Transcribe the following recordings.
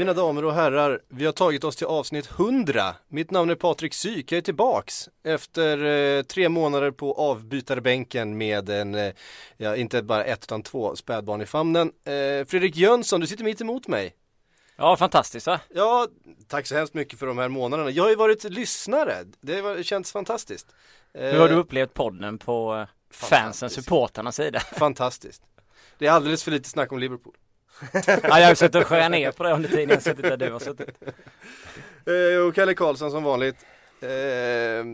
Mina damer och herrar, vi har tagit oss till avsnitt 100. Mitt namn är Patrik Syk, jag är tillbaks efter eh, tre månader på avbytarbänken med en, eh, ja inte bara ett utan två spädbarn i famnen. Eh, Fredrik Jönsson, du sitter mitt emot mig. Ja, fantastiskt va? Ja, tack så hemskt mycket för de här månaderna. Jag har ju varit lyssnare, det har känts fantastiskt. Eh, Hur har du upplevt podden på eh, fansen, supportarnas sida? Fantastiskt. Det är alldeles för lite snack om Liverpool. Ja, jag har suttit och skära ner på det under tiden jag suttit där du har suttit. Eh, och Kalle Karlsson som vanligt. Eh,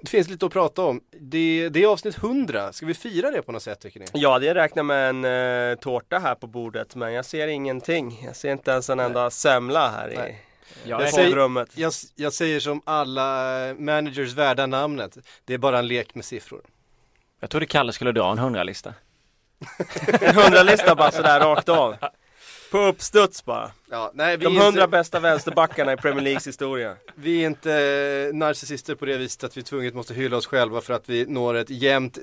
det finns lite att prata om. Det, det är avsnitt 100. Ska vi fira det på något sätt tycker ni? Ja, det räknar med en eh, tårta här på bordet men jag ser ingenting. Jag ser inte ens en enda semla här Nej. i Jag Jag säger-. Jag, jag säger som alla eh, managers värda namnet. Det är bara en lek med siffror. Jag trodde Kalle skulle dra en hundralista. En hundralista bara sådär rakt av. På uppstuds bara. Ja, nej, vi, De är hundra inte, bästa vänsterbackarna i Premier Leagues historia. vi är inte eh, narcissister på det viset att vi tvunget måste hylla oss själva för att vi når ett jämnt,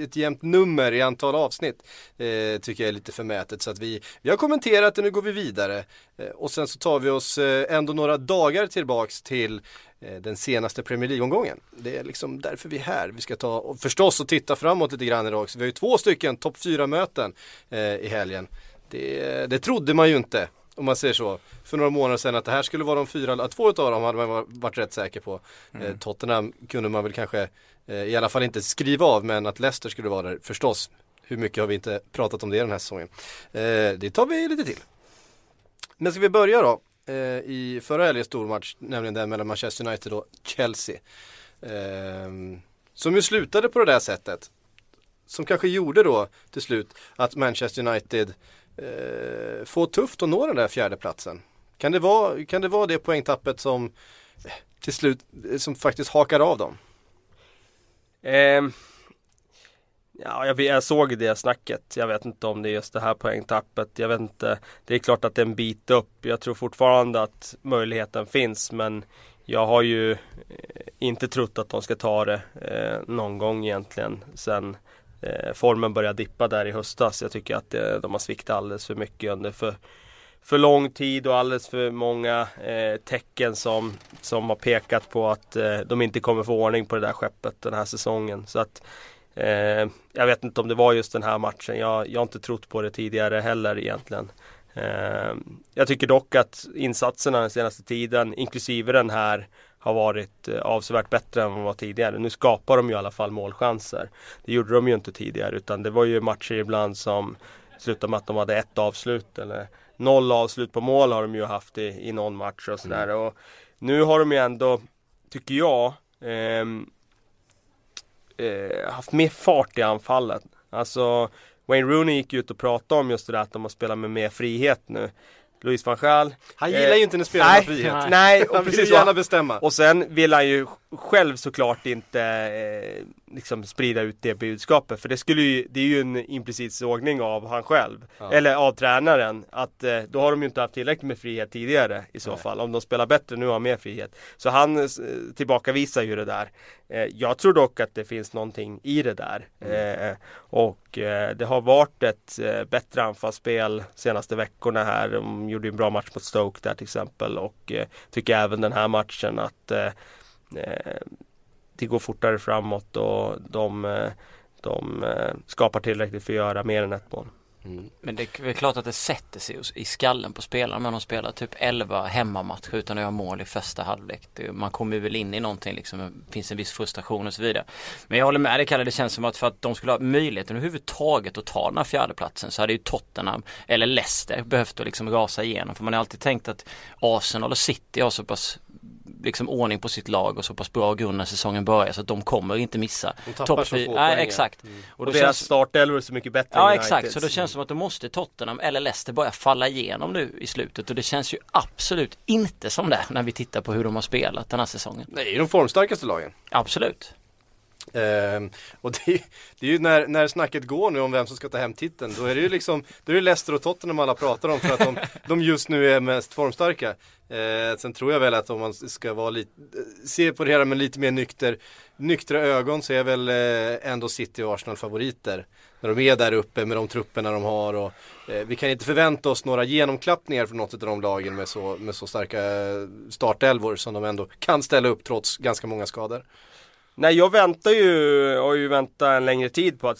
ett jämnt nummer i antal avsnitt. Eh, tycker jag är lite förmätet. Så att vi, vi har kommenterat det, nu går vi vidare. Eh, och sen så tar vi oss eh, ändå några dagar tillbaks till eh, den senaste Premier League-omgången. Det är liksom därför vi är här. Vi ska ta och förstås och titta framåt lite grann idag. Så vi har ju två stycken topp 4-möten eh, i helgen. Det, det trodde man ju inte, om man säger så, för några månader sedan att det här skulle vara de fyra, två av dem hade man varit rätt säker på. Eh, Tottenham kunde man väl kanske eh, i alla fall inte skriva av, men att Leicester skulle vara där förstås. Hur mycket har vi inte pratat om det den här säsongen? Eh, det tar vi lite till. Men ska vi börja då i förra helgens stormatch, nämligen den mellan Manchester United och Chelsea. Eh, som ju slutade på det där sättet. Som kanske gjorde då till slut att Manchester United eh, få tufft att nå den där fjärde platsen. Kan det vara, kan det, vara det poängtappet som eh, till slut, eh, som faktiskt hakar av dem? Eh, ja, jag, jag såg det snacket. Jag vet inte om det är just det här poängtappet. Jag vet inte. Det är klart att det är en bit upp. Jag tror fortfarande att möjligheten finns men jag har ju eh, inte trott att de ska ta det eh, någon gång egentligen sen eh, Eh, formen började dippa där i höstas. Jag tycker att eh, de har sviktat alldeles för mycket under för, för lång tid och alldeles för många eh, tecken som, som har pekat på att eh, de inte kommer få ordning på det där skeppet den här säsongen. Så att eh, jag vet inte om det var just den här matchen. Jag, jag har inte trott på det tidigare heller egentligen. Eh, jag tycker dock att insatserna den senaste tiden, inklusive den här, har varit eh, avsevärt bättre än vad de var tidigare. Nu skapar de ju i alla fall målchanser. Det gjorde de ju inte tidigare utan det var ju matcher ibland som slutade med att de hade ett avslut eller noll avslut på mål har de ju haft i, i någon match och sådär. Och nu har de ju ändå, tycker jag, ehm, eh, haft mer fart i anfallet. Alltså Wayne Rooney gick ut och pratade om just det där att de har spelat med mer frihet nu. Louis van Gaal Han gillar ju inte när spelarna har frihet. nej. Nej, och Han vill precis gärna bestämma. Och sen vill han ju själv såklart inte eh, liksom sprida ut det budskapet. För det skulle ju, det är ju en implicit sågning av han själv. Ja. Eller av tränaren. Att eh, då har de ju inte haft tillräckligt med frihet tidigare i så Nej. fall. Om de spelar bättre nu har de mer frihet. Så han eh, tillbakavisar ju det där. Eh, jag tror dock att det finns någonting i det där. Eh, och eh, det har varit ett eh, bättre anfallsspel senaste veckorna här. De gjorde en bra match mot Stoke där till exempel. Och tycker även den här matchen att det går fortare framåt och de, de skapar tillräckligt för att göra mer än ett mål. Mm. Men det är klart att det sätter sig i skallen på spelarna när de spelar typ 11 hemmamatcher utan att göra mål i första halvlek. Man kommer väl in i någonting liksom, det finns en viss frustration och så vidare. Men jag håller med dig Kalle, det känns som att för att de skulle ha möjligheten överhuvudtaget att ta den här fjärdeplatsen så hade ju Tottenham eller Leicester behövt att liksom rasa igenom. För man har alltid tänkt att Arsenal och City har så pass liksom ordning på sitt lag och så pass bra grund när säsongen börjar så att de kommer inte missa. De tappar så fy- få Nej poäng, exakt. Mm. Och Och då deras känns, startelvor är så mycket bättre ja exakt, så då känns det som att då måste Tottenham eller Leicester börja falla igenom nu i slutet och det känns ju absolut inte som det när vi tittar på hur de har spelat den här säsongen. Nej, det är de formstarkaste lagen. Absolut. Ehm, och det, är- det är ju när, när snacket går nu om vem som ska ta hem titeln. Då är det ju liksom, då är det Leicester och Tottenham alla pratar om för att de, de just nu är mest formstarka. Eh, sen tror jag väl att om man ska vara lite, eh, se på det här med lite mer nykter, nyktra ögon så är väl eh, ändå City och Arsenal favoriter. När de är där uppe med de trupperna de har och eh, vi kan inte förvänta oss några genomklappningar från något av de lagen med så, med så starka eh, startelvor som de ändå kan ställa upp trots ganska många skador. Nej jag väntar ju, har ju väntat en längre tid på att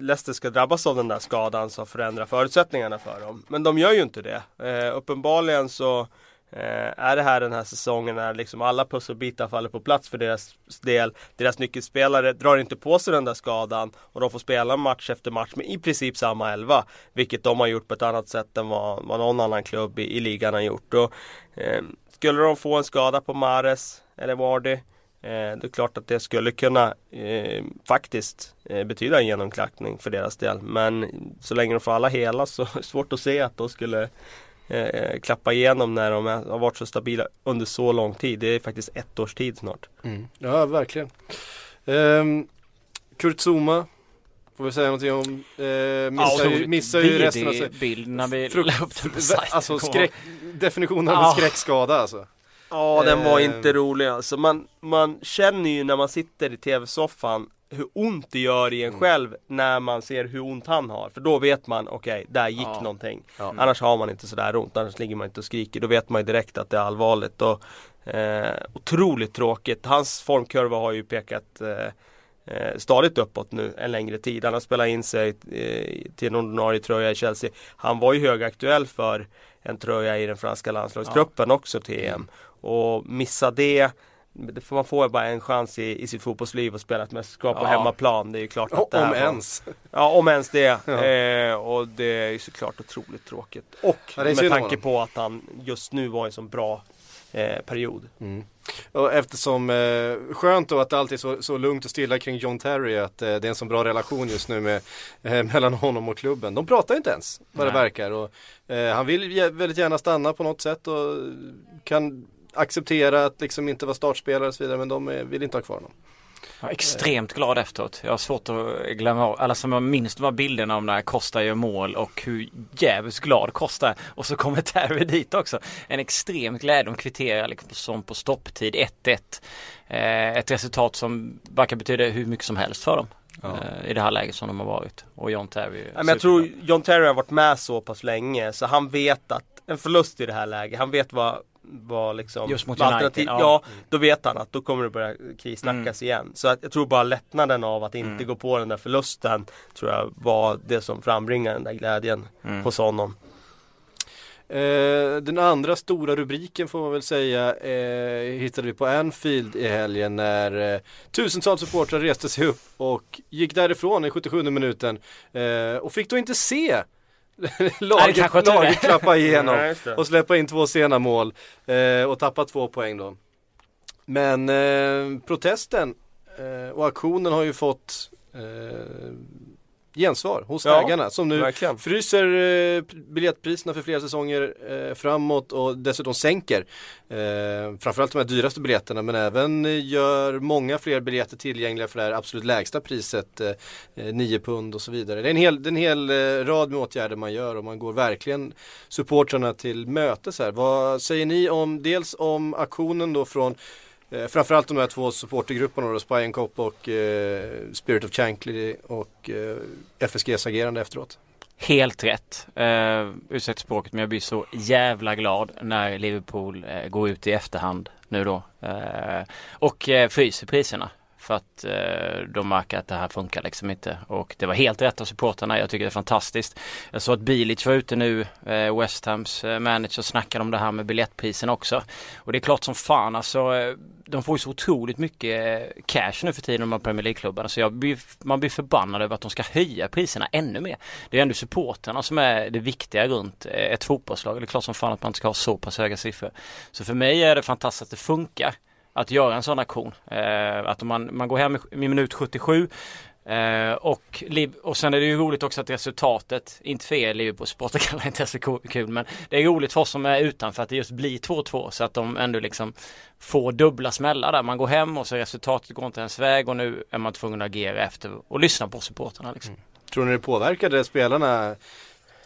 Leicester ska drabbas av den där skadan som förändrar förutsättningarna för dem. Men de gör ju inte det. Eh, uppenbarligen så Eh, är det här den här säsongen när liksom alla pusselbitar faller på plats för deras del. Deras nyckelspelare drar inte på sig den där skadan och de får spela match efter match med i princip samma elva. Vilket de har gjort på ett annat sätt än vad, vad någon annan klubb i, i ligan har gjort. Och, eh, skulle de få en skada på Mares eller Vardy Eh, det är klart att det skulle kunna eh, faktiskt eh, betyda en genomklackning för deras del. Men så länge de får alla hela så är det svårt att se att de skulle eh, klappa igenom när de är, har varit så stabila under så lång tid. Det är faktiskt ett års tid snart. Ja, verkligen. Um, Kurt Zuma, får vi säga någonting om, eh, missar, ju, missar ju resten av sig. bild när vi Frukt- upp den på sajten. Alltså skräck, definitionen av Ja. skräckskada alltså. Ja, den var Eh. inte rolig alltså. Man, man känner ju när man sitter i tv-soffan hur ont det gör i en Mm. själv när man ser hur ont han har. För då vet man, okej, där gick Ja. någonting. Ja. Annars har man inte sådär ont, annars ligger man inte och skriker. Då vet man ju direkt att det är allvarligt. Och, eh, otroligt tråkigt. Hans formkurva har ju pekat eh, eh, stadigt uppåt nu en längre tid. Han har spelat in sig eh, till en ordinarie tröja i Chelsea. Han var ju högaktuell för en tröja i den franska landslagstruppen också till EM. Och missa det man får bara en chans i, i sitt fotbollsliv att spela ett mästerskap på Ja. hemmaplan. Det är ju klart att det Om var- ens. Ja, om ens det. Ja. Eh, och det är ju såklart otroligt tråkigt. Och Ja, det med tanke på att han just nu var i en så bra eh, period. Och eftersom, eh, skönt då att allt är så, så lugnt och stilla kring John Terry att eh, det är en så bra relation just nu med, eh, mellan honom och klubben. De pratar inte ens vad det Nej. verkar och eh, han vill väldigt gärna stanna på något sätt och kan acceptera att liksom inte vara startspelare och så vidare men de eh, vill inte ha kvar honom. Jag är extremt glad efteråt. Jag har svårt att glömma av. Alla som jag minns de här bilderna om när Costa gör mål och hur jävligt glad Costa är. Och så kommer Terry dit också. En extrem glädje. De kvitterar liksom som på stopptid 1-1. Eh, ett resultat som verkar betyda hur mycket som helst för dem. Eh, I det här läget som de har varit. Och John Terry är men jag tror. John Terry har varit med så pass länge så han vet att en förlust i det här läget, han vet vad vad liksom Just mot United, ja. ja. då vet han att då kommer det börja krissnackas igen. Så att jag tror bara lättnaden av att inte Mm. gå på den där förlusten tror jag var det som frambringade den där glädjen Mm. hos honom. Eh, den andra stora rubriken får man väl säga eh, hittade vi på Anfield i helgen när eh, tusentals supportrar reste sig upp och gick därifrån i 77 minuten eh, och fick då inte se laget, laget klappa igenom Nej, och släppa in två sena mål eh, och tappa två poäng då. Men eh, protesten eh, och aktionen har ju fått eh, gensvar hos Ja, ägarna som nu verkligen. fryser eh, biljettpriserna för flera säsonger eh, framåt och dessutom sänker eh, framförallt de här dyraste biljetterna men även gör många fler biljetter tillgängliga för det här absolut lägsta priset eh, eh, 9 pund och så vidare. Det är en hel, det är en hel rad med åtgärder man gör och man går verkligen supportrarna till mötes här. Vad säger ni om dels om aktionen då från Eh, framförallt de här två supportergrupperna då, Spy and Cop och eh, Spirit of Chankly och eh, FSGs agerande efteråt. Helt rätt. Eh, ursäkta språket men jag blir så jävla glad när Liverpool eh, går ut i efterhand nu då. Eh, och eh, fryser priserna. För att eh, de märker att det här funkar liksom inte. Och det var helt rätt av supportrarna. Jag tycker det är fantastiskt. Jag såg att Bilic var ute nu, eh, West Hams eh, manager, snackade om det här med biljettpriserna också. Och det är klart som fan alltså. Eh, de får ju så otroligt mycket eh, cash nu för tiden de här Premier League-klubbarna. Så jag blir, man blir förbannad över att de ska höja priserna ännu mer. Det är ändå supporterna som är det viktiga runt eh, ett fotbollslag. Det är klart som fan att man inte ska ha så pass höga siffror. Så för mig är det fantastiskt att det funkar att göra en sån aktion. Eh, att man, man går hem i minut 77 Eh, och, och sen är det ju roligt också att resultatet, inte för er Liverpool-supportrar kallar inte så kul men det är roligt för oss som är utanför att det just blir 2-2 så att de ändå liksom får dubbla smällar där. Man går hem och så resultatet går inte ens väg och nu är man tvungen att agera efter och lyssna på supportrarna liksom. Mm. Tror ni det påverkade spelarna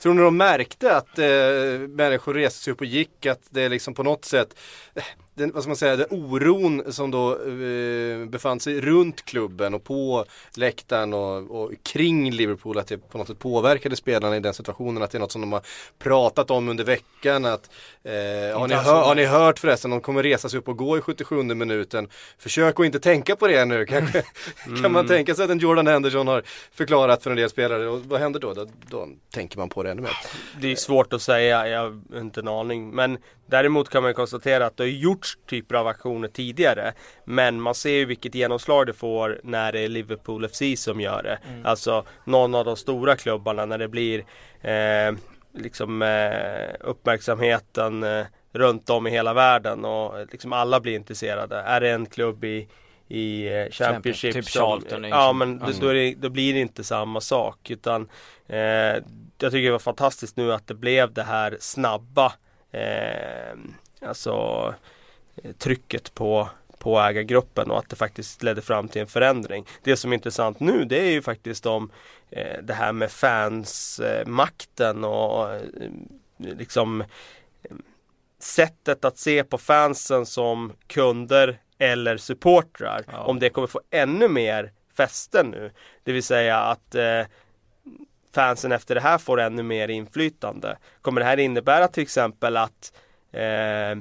Tror ni de märkte att eh, människor reste sig upp och gick? Att det liksom på något sätt eh, den, vad ska man säga, den oron som då eh, befann sig runt klubben och på läktaren och, och, kring Liverpool att det på något sätt påverkade spelarna i den situationen att det är något som de har pratat om under veckan att eh, har, ni hör, har ni hört förresten, de kommer resa sig upp och gå i 77 minuten. Försök att inte tänka på det nu kanske mm. kan man tänka sig att en Jordan Henderson har förklarat för en del spelare? Och vad händer då? Då, då tänker man på det ännu mer. Det är svårt att säga, jag har inte en aning. Men Däremot kan man konstatera att det har gjorts typer av aktioner tidigare. Men man ser ju vilket genomslag det får när det är Liverpool FC som gör det. Mm. Alltså någon av de stora klubbarna när det blir eh, liksom eh, uppmärksamheten eh, runt om i hela världen och liksom alla blir intresserade. Är det en klubb i i eh, Championship typ som, Ja men alltså. då, det, då, blir det inte samma sak utan eh, Jag tycker det var fantastiskt nu att det blev det här snabba eh, alltså eh, trycket på, på ägargruppen och att det faktiskt ledde fram till en förändring. Det som är intressant nu det är ju faktiskt om eh, det här med fansmakten eh, och eh, liksom sättet att se på fansen som kunder eller supportrar. Ja. Om det kommer få ännu mer fäste nu. Det vill säga att eh, fansen efter det här får ännu mer inflytande. Kommer det här innebära till exempel att eh,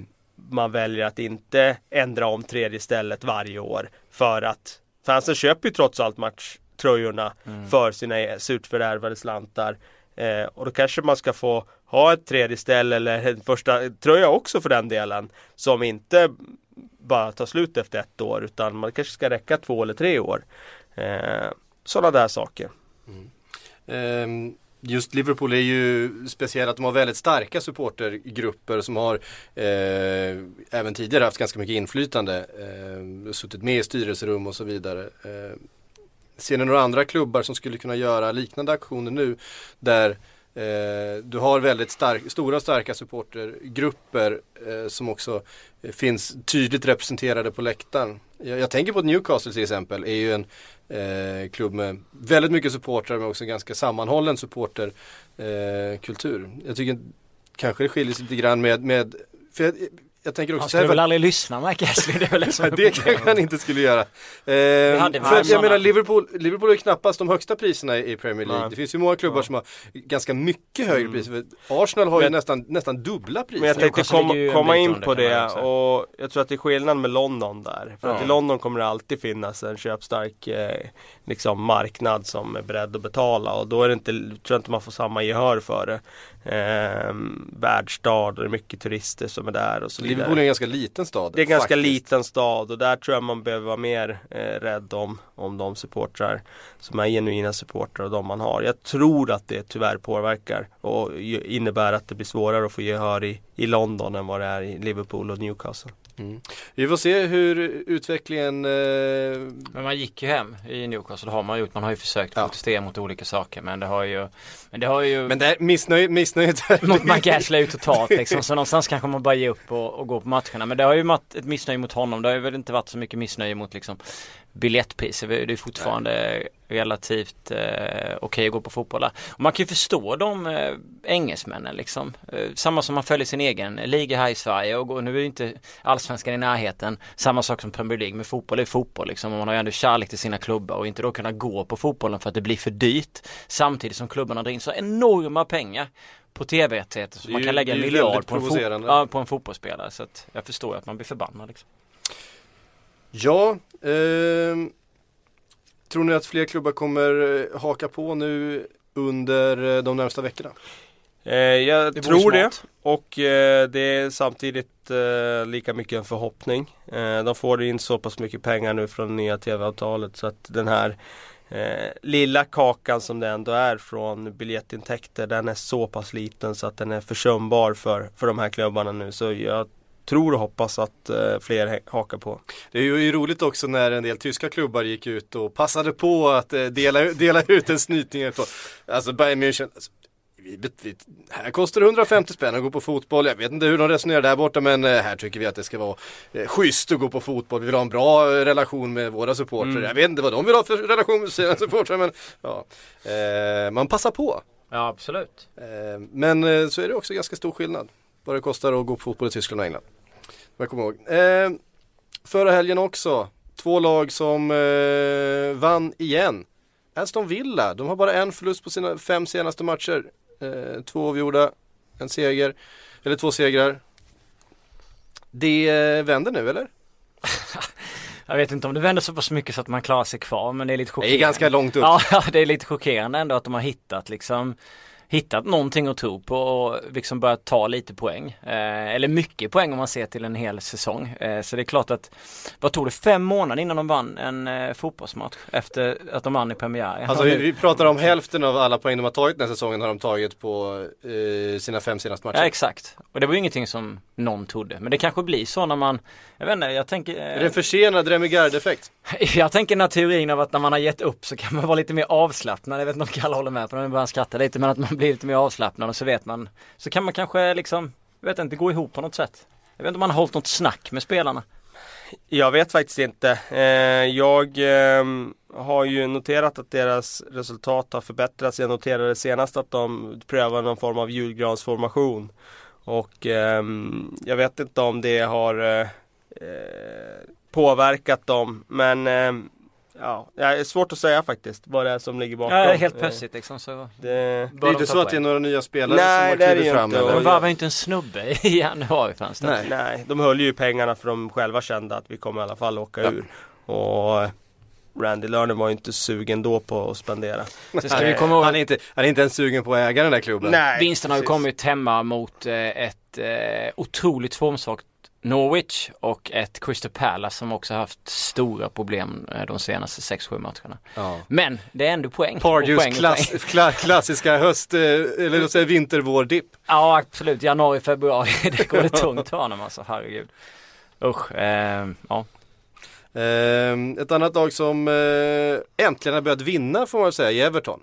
man väljer att inte ändra om tredje stället varje år för att fansen köper ju trots allt matchtröjorna mm. för sina surt förvärvade slantar. Eh, och då kanske man ska få ha ett tredje ställe eller en första tröja också för den delen som inte bara tar slut efter ett år utan man kanske ska räcka två eller tre år. Eh, Sådana där saker. Mm. Ehm, just Liverpool är ju speciellt att de har väldigt starka supportergrupper som har eh, även tidigare haft ganska mycket inflytande. Eh, suttit med i styrelserum och så vidare. Eh, ser ni några andra klubbar som skulle kunna göra liknande aktioner nu där eh, du har väldigt stark, stora och starka supportergrupper eh, som också finns tydligt representerade på läktaren. Jag, jag tänker på Newcastle till exempel, är ju en eh, klubb med väldigt mycket supportrar men också ganska sammanhållen supporterkultur. Eh, jag tycker kanske det skiljer sig lite grann med, med för jag, jag tänker också Han skulle väl aldrig lyssna Mike Ashley, det är väl det Det kanske han inte skulle göra. Eh, för jag menar Liverpool, Liverpool har ju knappast de högsta priserna i Premier League. Nej. Det finns ju många klubbar ja. som har ganska mycket högre mm. priser. Arsenal har men, ju nästan, nästan dubbla priser. Men jag tänkte kom, komma in på det och jag tror att det är skillnad med London där. För ja. att i London kommer det alltid finnas en köpstark eh, liksom marknad som är beredd att betala och då är det inte, tror jag inte man får samma gehör för det eh, världsstad och det är mycket turister som är där och så vidare. Liverpool är en ganska liten stad. Det är en ganska liten stad och där tror jag man behöver vara mer eh, rädd om, om de supportrar som är genuina supportrar och de man har. Jag tror att det tyvärr påverkar och innebär att det blir svårare att få gehör i, i London än vad det är i Liverpool och Newcastle. Mm. Vi får se hur utvecklingen eh... Men man gick ju hem i Newcastle, det har man gjort. Man har ju försökt ja. protestera mot olika saker men det har ju Men det har ju Men det missnöjet, missnöjet Mot McAshley är ju totalt liksom så någonstans kanske man bara ger upp och, och går på matcherna Men det har ju varit ett missnöje mot honom. Det har ju väl inte varit så mycket missnöje mot liksom biljettpriser. Det är fortfarande Nej. relativt eh, okej okay att gå på fotboll där. Och man kan ju förstå de eh, engelsmännen liksom. Eh, samma som man följer sin egen liga här i Sverige och går, nu är inte allsvenskan i närheten. Samma sak som Premier League, men fotboll är fotboll liksom. Och man har ju ändå kärlek till sina klubbar och inte då kunna gå på fotbollen för att det blir för dyrt. Samtidigt som klubbarna drar in så enorma pengar på tv-rättigheter så man kan lägga en miljard på en, ja, på en fotbollsspelare. Så jag förstår att man blir förbannad liksom. Ja, eh, Tror ni att fler klubbar kommer eh, haka på nu under eh, de närmsta veckorna? Eh, jag Det tror det. Och eh, det är samtidigt eh, lika mycket en förhoppning. Eh, de får in så pass mycket pengar nu från det nya TV-avtalet så att den här eh, lilla kakan som det ändå är från biljettintäkter den är så pass liten så att den är försumbar för, för de här klubbarna nu. Så jag tror och hoppas att eh, fler hakar på. Det är ju roligt också när en del tyska klubbar gick ut och passade på att eh, dela, dela ut en snyting. Alltså Bayern München, alltså, vi, vi, här kostar det 150 spänn att gå på fotboll. Jag vet inte hur de resonerar där borta men eh, här tycker vi att det ska vara eh, schysst att gå på fotboll. Vi vill ha en bra relation med våra supportrar. Mm. Jag vet inte vad de vill ha för relation med sina supportrar men ja. Eh, man passar på. Ja absolut. Eh, men så är det också ganska stor skillnad. Vad det kostar att gå på fotboll i Tyskland och England. Jag kommer ihåg. Eh, förra helgen också. Två lag som eh, vann igen. Aston Villa, de har bara en förlust på sina fem senaste matcher. Eh, två avgjorda, en seger, eller två segrar. Det eh, vänder nu eller? Jag vet inte om det vänder så pass mycket så att man klarar sig kvar men det är lite Det chockerande. är ganska långt upp. Ja, det är lite chockerande ändå att de har hittat liksom Hittat någonting att tro på och liksom börjat ta lite poäng. Eh, eller mycket poäng om man ser till en hel säsong. Eh, så det är klart att, vad tog det, fem månader innan de vann en eh, fotbollsmatch efter att de vann i premiären. Alltså vi, vi pratar om hälften av alla poäng de har tagit den här säsongen har de tagit på sina fem senaste matcher. Ja exakt. Och det var ju ingenting som någon trodde. Men det kanske blir så när man, jag vet inte, jag tänker Är det en försenad Remy Gard-effekt? Jag tänker den här teorin av att när man har gett upp så kan man vara lite mer avslappnad. Jag vet inte om Kalle håller med på det, nu börjar skratta lite. Men att man blir lite mer avslappnad och så vet man. Så kan man kanske liksom, jag vet inte, gå ihop på något sätt. Jag vet inte om man har hållit något snack med spelarna. Jag vet faktiskt inte. Eh, jag ehm, har ju noterat att deras resultat har förbättrats. Jag noterade senast att de prövar någon form av julgransformation. Och ehm, jag vet inte om det har eh, eh, påverkat dem. Men ehm, ja, det är svårt att säga faktiskt vad det är som ligger bakom. Ja, helt Eh, plötsligt liksom så. Det, Det är bör de inte så att det är några nya spelare Nej, som har det är det klivit ju fram inte. eller? De varvar ju inte en snubbe i januarifönstret. Nej. Nej, de höll ju pengarna för de själva kände att vi kommer i alla fall åka Ja. ur. Och Randy Lerner var ju inte sugen då på att spendera. Så ska vi komma ihåg Han är, inte, han är inte ens sugen på att äga den där klubben. Nej, Vinsten har ju kommit hemma mot eh, ett eh, otroligt formsvagt Norwich och ett Crystal Palace som också haft stora problem eh, de senaste 6-7 matcherna. Ja. Men det är ändå poäng. Pardews poäng klass, poäng. kla, klassiska höst, eh, eller låt säga vinter-vår-dipp. Ja absolut, januari, februari, det går det tungt för honom alltså, herregud. Usch, eh, ja. Eh, ett annat lag som eh, äntligen har börjat vinna får man säga, är Everton.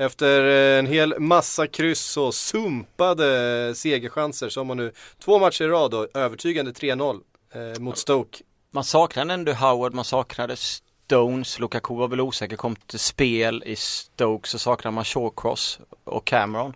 Efter eh, en hel massa kryss och sumpade segerchanser så har man nu två matcher i rad och övertygande 3-0 eh, mot Stoke. Man saknade ändå Howard, man saknade Stones, Lukaku var väl osäker, kom till spel i Stoke så saknade man Shawcross och Cameron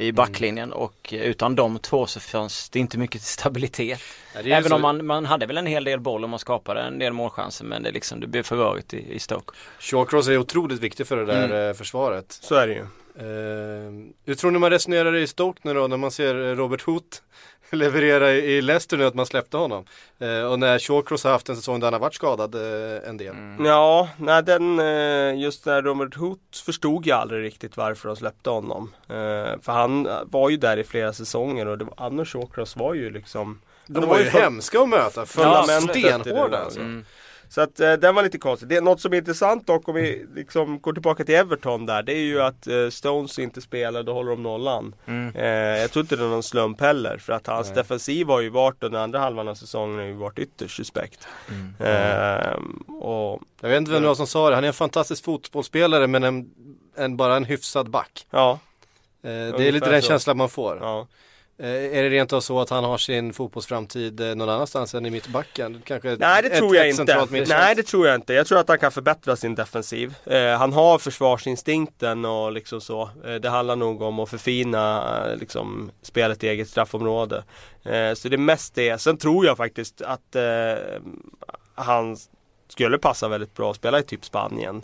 i backlinjen och utan de två så fanns det inte mycket stabilitet. Ja, Även så- om man, man hade väl en hel del boll och man skapade en del målchanser men det, liksom, det blev för rörigt i, i Stoke. Shawcross är otroligt viktig för det där Mm. eh, försvaret. Så är det ju. Eh, hur tror ni man resonerar i Stoke nu då när man ser eh, Robert Hoot leverera i Leicester nu att man släppte honom? Eh, och när Shawcross har haft en säsong där han har varit skadad eh, en del. Mm. Ja, nej, den, eh, just när Robert Hoot förstod jag aldrig riktigt varför de släppte honom. Eh, För han var ju där i flera säsonger och det var, Shawcross var ju liksom De det var ju för- hemska att möta, för Ja, stenhårda alltså. Mm. Så att eh, den var lite konstig. Det är något som är intressant dock om vi liksom går tillbaka till Everton där. Det är ju att eh, Stones inte spelar, då håller de nollan. Mm. Eh, jag tror inte det är någon slump heller. För att hans Nej. defensiv har ju varit under andra halvan av säsongen har ju varit ytterst suspekt. Mm. Ehm, och Jag vet inte vem det var som sa det, han är en fantastisk fotbollsspelare men en, en, bara en hyfsad back. ja, Eh, det är lite den så. känslan man får. ja. Eh, är det rent av så att han har sin fotbollsframtid eh, någon annanstans än i mittbacken? Kanske Nej det ett, tror jag ett inte. Nej det tror jag inte. Jag tror att han kan förbättra sin defensiv. Eh, han har försvarsinstinkten och liksom så. Eh, det handlar nog om att förfina eh, liksom, spelet i eget straffområde. Så det är mest det. Sen tror jag faktiskt att han skulle passa väldigt bra att spela i typ Spanien.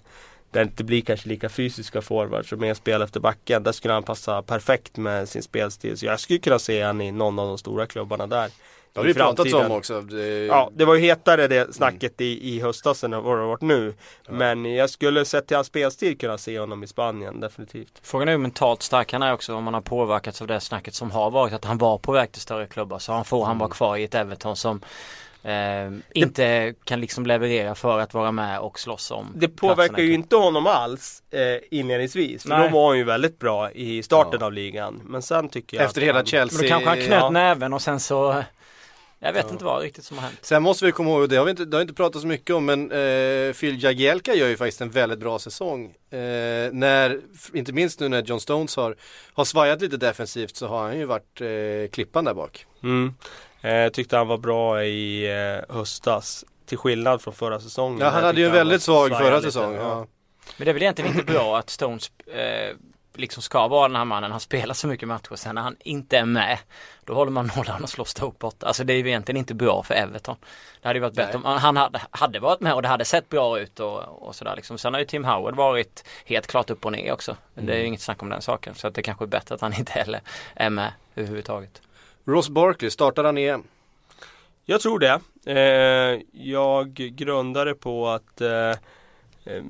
Där det inte blir kanske lika fysiska forwards och mer spel efter backen. Där skulle han passa perfekt med sin spelstil. Så jag skulle kunna se han i någon av de stora klubbarna där. Det har vi pratat om också. Det, Ja, det var ju hetare det snacket i, i höstas än vad det har varit nu. Men jag skulle sett till hans spelstil kunna se honom i Spanien, definitivt. Frågan är hur mentalt stark han är också om han har påverkats av det snacket som har varit att han var på väg till större klubbar. Så han får han vara kvar i ett Everton som eh, inte kan liksom leverera för att vara med och slåss om Det påverkar platserna. ju inte honom alls eh, inledningsvis. För Nej. då var han ju väldigt bra i starten Ja. av ligan. Men sen tycker jag Efter hela han, Chelsea. Men då kanske han knöt Ja. näven och sen så Jag vet inte vad riktigt som har hänt. Sen måste vi komma ihåg, det har vi inte, det har inte pratat så mycket om, men eh, Phil Jagielka gör ju faktiskt en väldigt bra säsong. Eh, när, inte minst nu när John Stones har, har svajat lite defensivt så har han ju varit eh, klippan där bak. Mm. Eh, tyckte han var bra i eh, höstas. Till skillnad från förra säsongen. Ja, han hade ju en väldigt svag förra säsongen. Ja. Men det är väl egentligen inte bra att Stones eh, liksom ska vara den här mannen. Han spelar så mycket matcher. Sen när han inte är med då håller man nollan och slår stort borta. Alltså det är ju egentligen inte bra för Everton. Det hade ju varit bättre om han hade, hade varit med och det hade sett bra ut och, och sådär liksom. Sen har ju Tim Howard varit helt klart upp och ner också. Men det är ju inget snack om den saken. Så att det kanske är bättre att han inte heller är med överhuvudtaget. Ross Barkley, startar han EM? Jag tror det. Eh, jag grundar det på att eh, eh,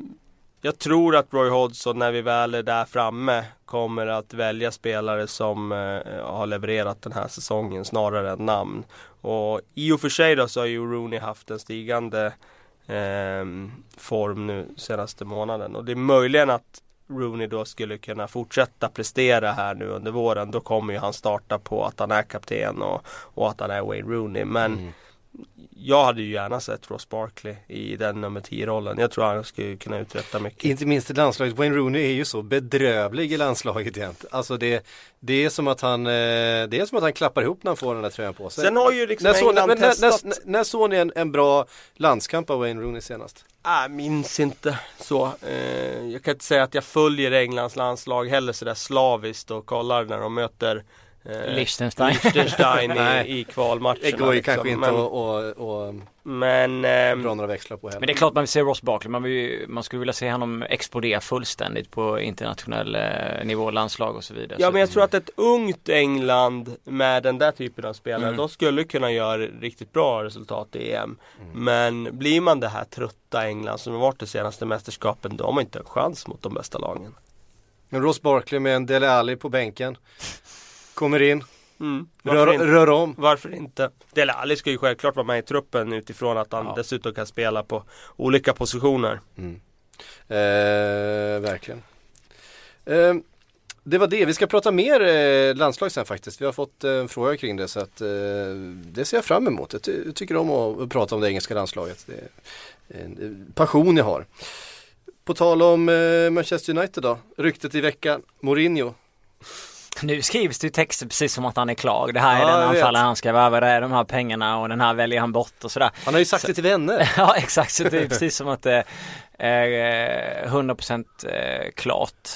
jag tror att Roy Hodgson när vi väl är där framme kommer att välja spelare som eh, har levererat den här säsongen snarare än namn. Och i och för sig då så har ju Rooney haft en stigande eh, form nu senaste månaden. Och det är möjligen att Rooney då skulle kunna fortsätta prestera här nu under våren. Då kommer ju han starta på att han är kapten och, och att han är Wayne Rooney. Men mm jag hade ju gärna sett Ross Barkley i den nummer 10-rollen. Jag tror han skulle kunna uträtta mycket. Inte minst i landslaget, Wayne Rooney är ju så bedrövlig i landslaget egentligen. Alltså det, det är som att han, eh, det är som att han klappar ihop när han får den där tröjan på sig. Sen har ju liksom när, så, England när, testat. när, när såg ni en, en bra landskamp av Wayne Rooney senast? Jag minns inte så. Eh, jag kan inte säga att jag följer Englands landslag heller sådär slaviskt och kollar när de möter eh, Liechtenstein. Liechtenstein i, i kvalmatcherna. Det går ju liksom. kanske inte men, att och, men ehm, dra några växlar på heller. Men det är klart man vill se Ross Barkley. Man, vill, man skulle vilja se honom explodera fullständigt på internationell eh, nivå, landslag och så vidare. Ja Så men jag tror att ett ungt England med den där typen av spelare, Mm. de skulle kunna göra riktigt bra resultat i EM. Men blir man det här trötta England som har varit det senaste mästerskapen, då har man inte en chans mot de bästa lagen. Men Ross Barkley med en Dele Alli på bänken. Kommer in, Mm. Rör, rör om. Varför inte? Dele Alli ska ju självklart vara med i truppen utifrån att han Ja. dessutom kan spela på olika positioner. Eh, verkligen. Eh, det var det, vi ska prata mer eh, landslag sen faktiskt. Vi har fått eh, en fråga kring det så att eh, det ser jag fram emot. Jag, ty- jag tycker om att prata om det engelska landslaget. Det är en eh, passion jag har. På tal om eh, Manchester United då, ryktet i veckan, Mourinho. Nu skrivs det ju texter precis som att han är klar. Det här är Ja, den anfallaren han ska värva, det är de här pengarna och den här väljer han bort och sådär. Han har ju sagt Så- det till vänner. Ja exakt, så det är precis som att det är eh, 100% eh, klart.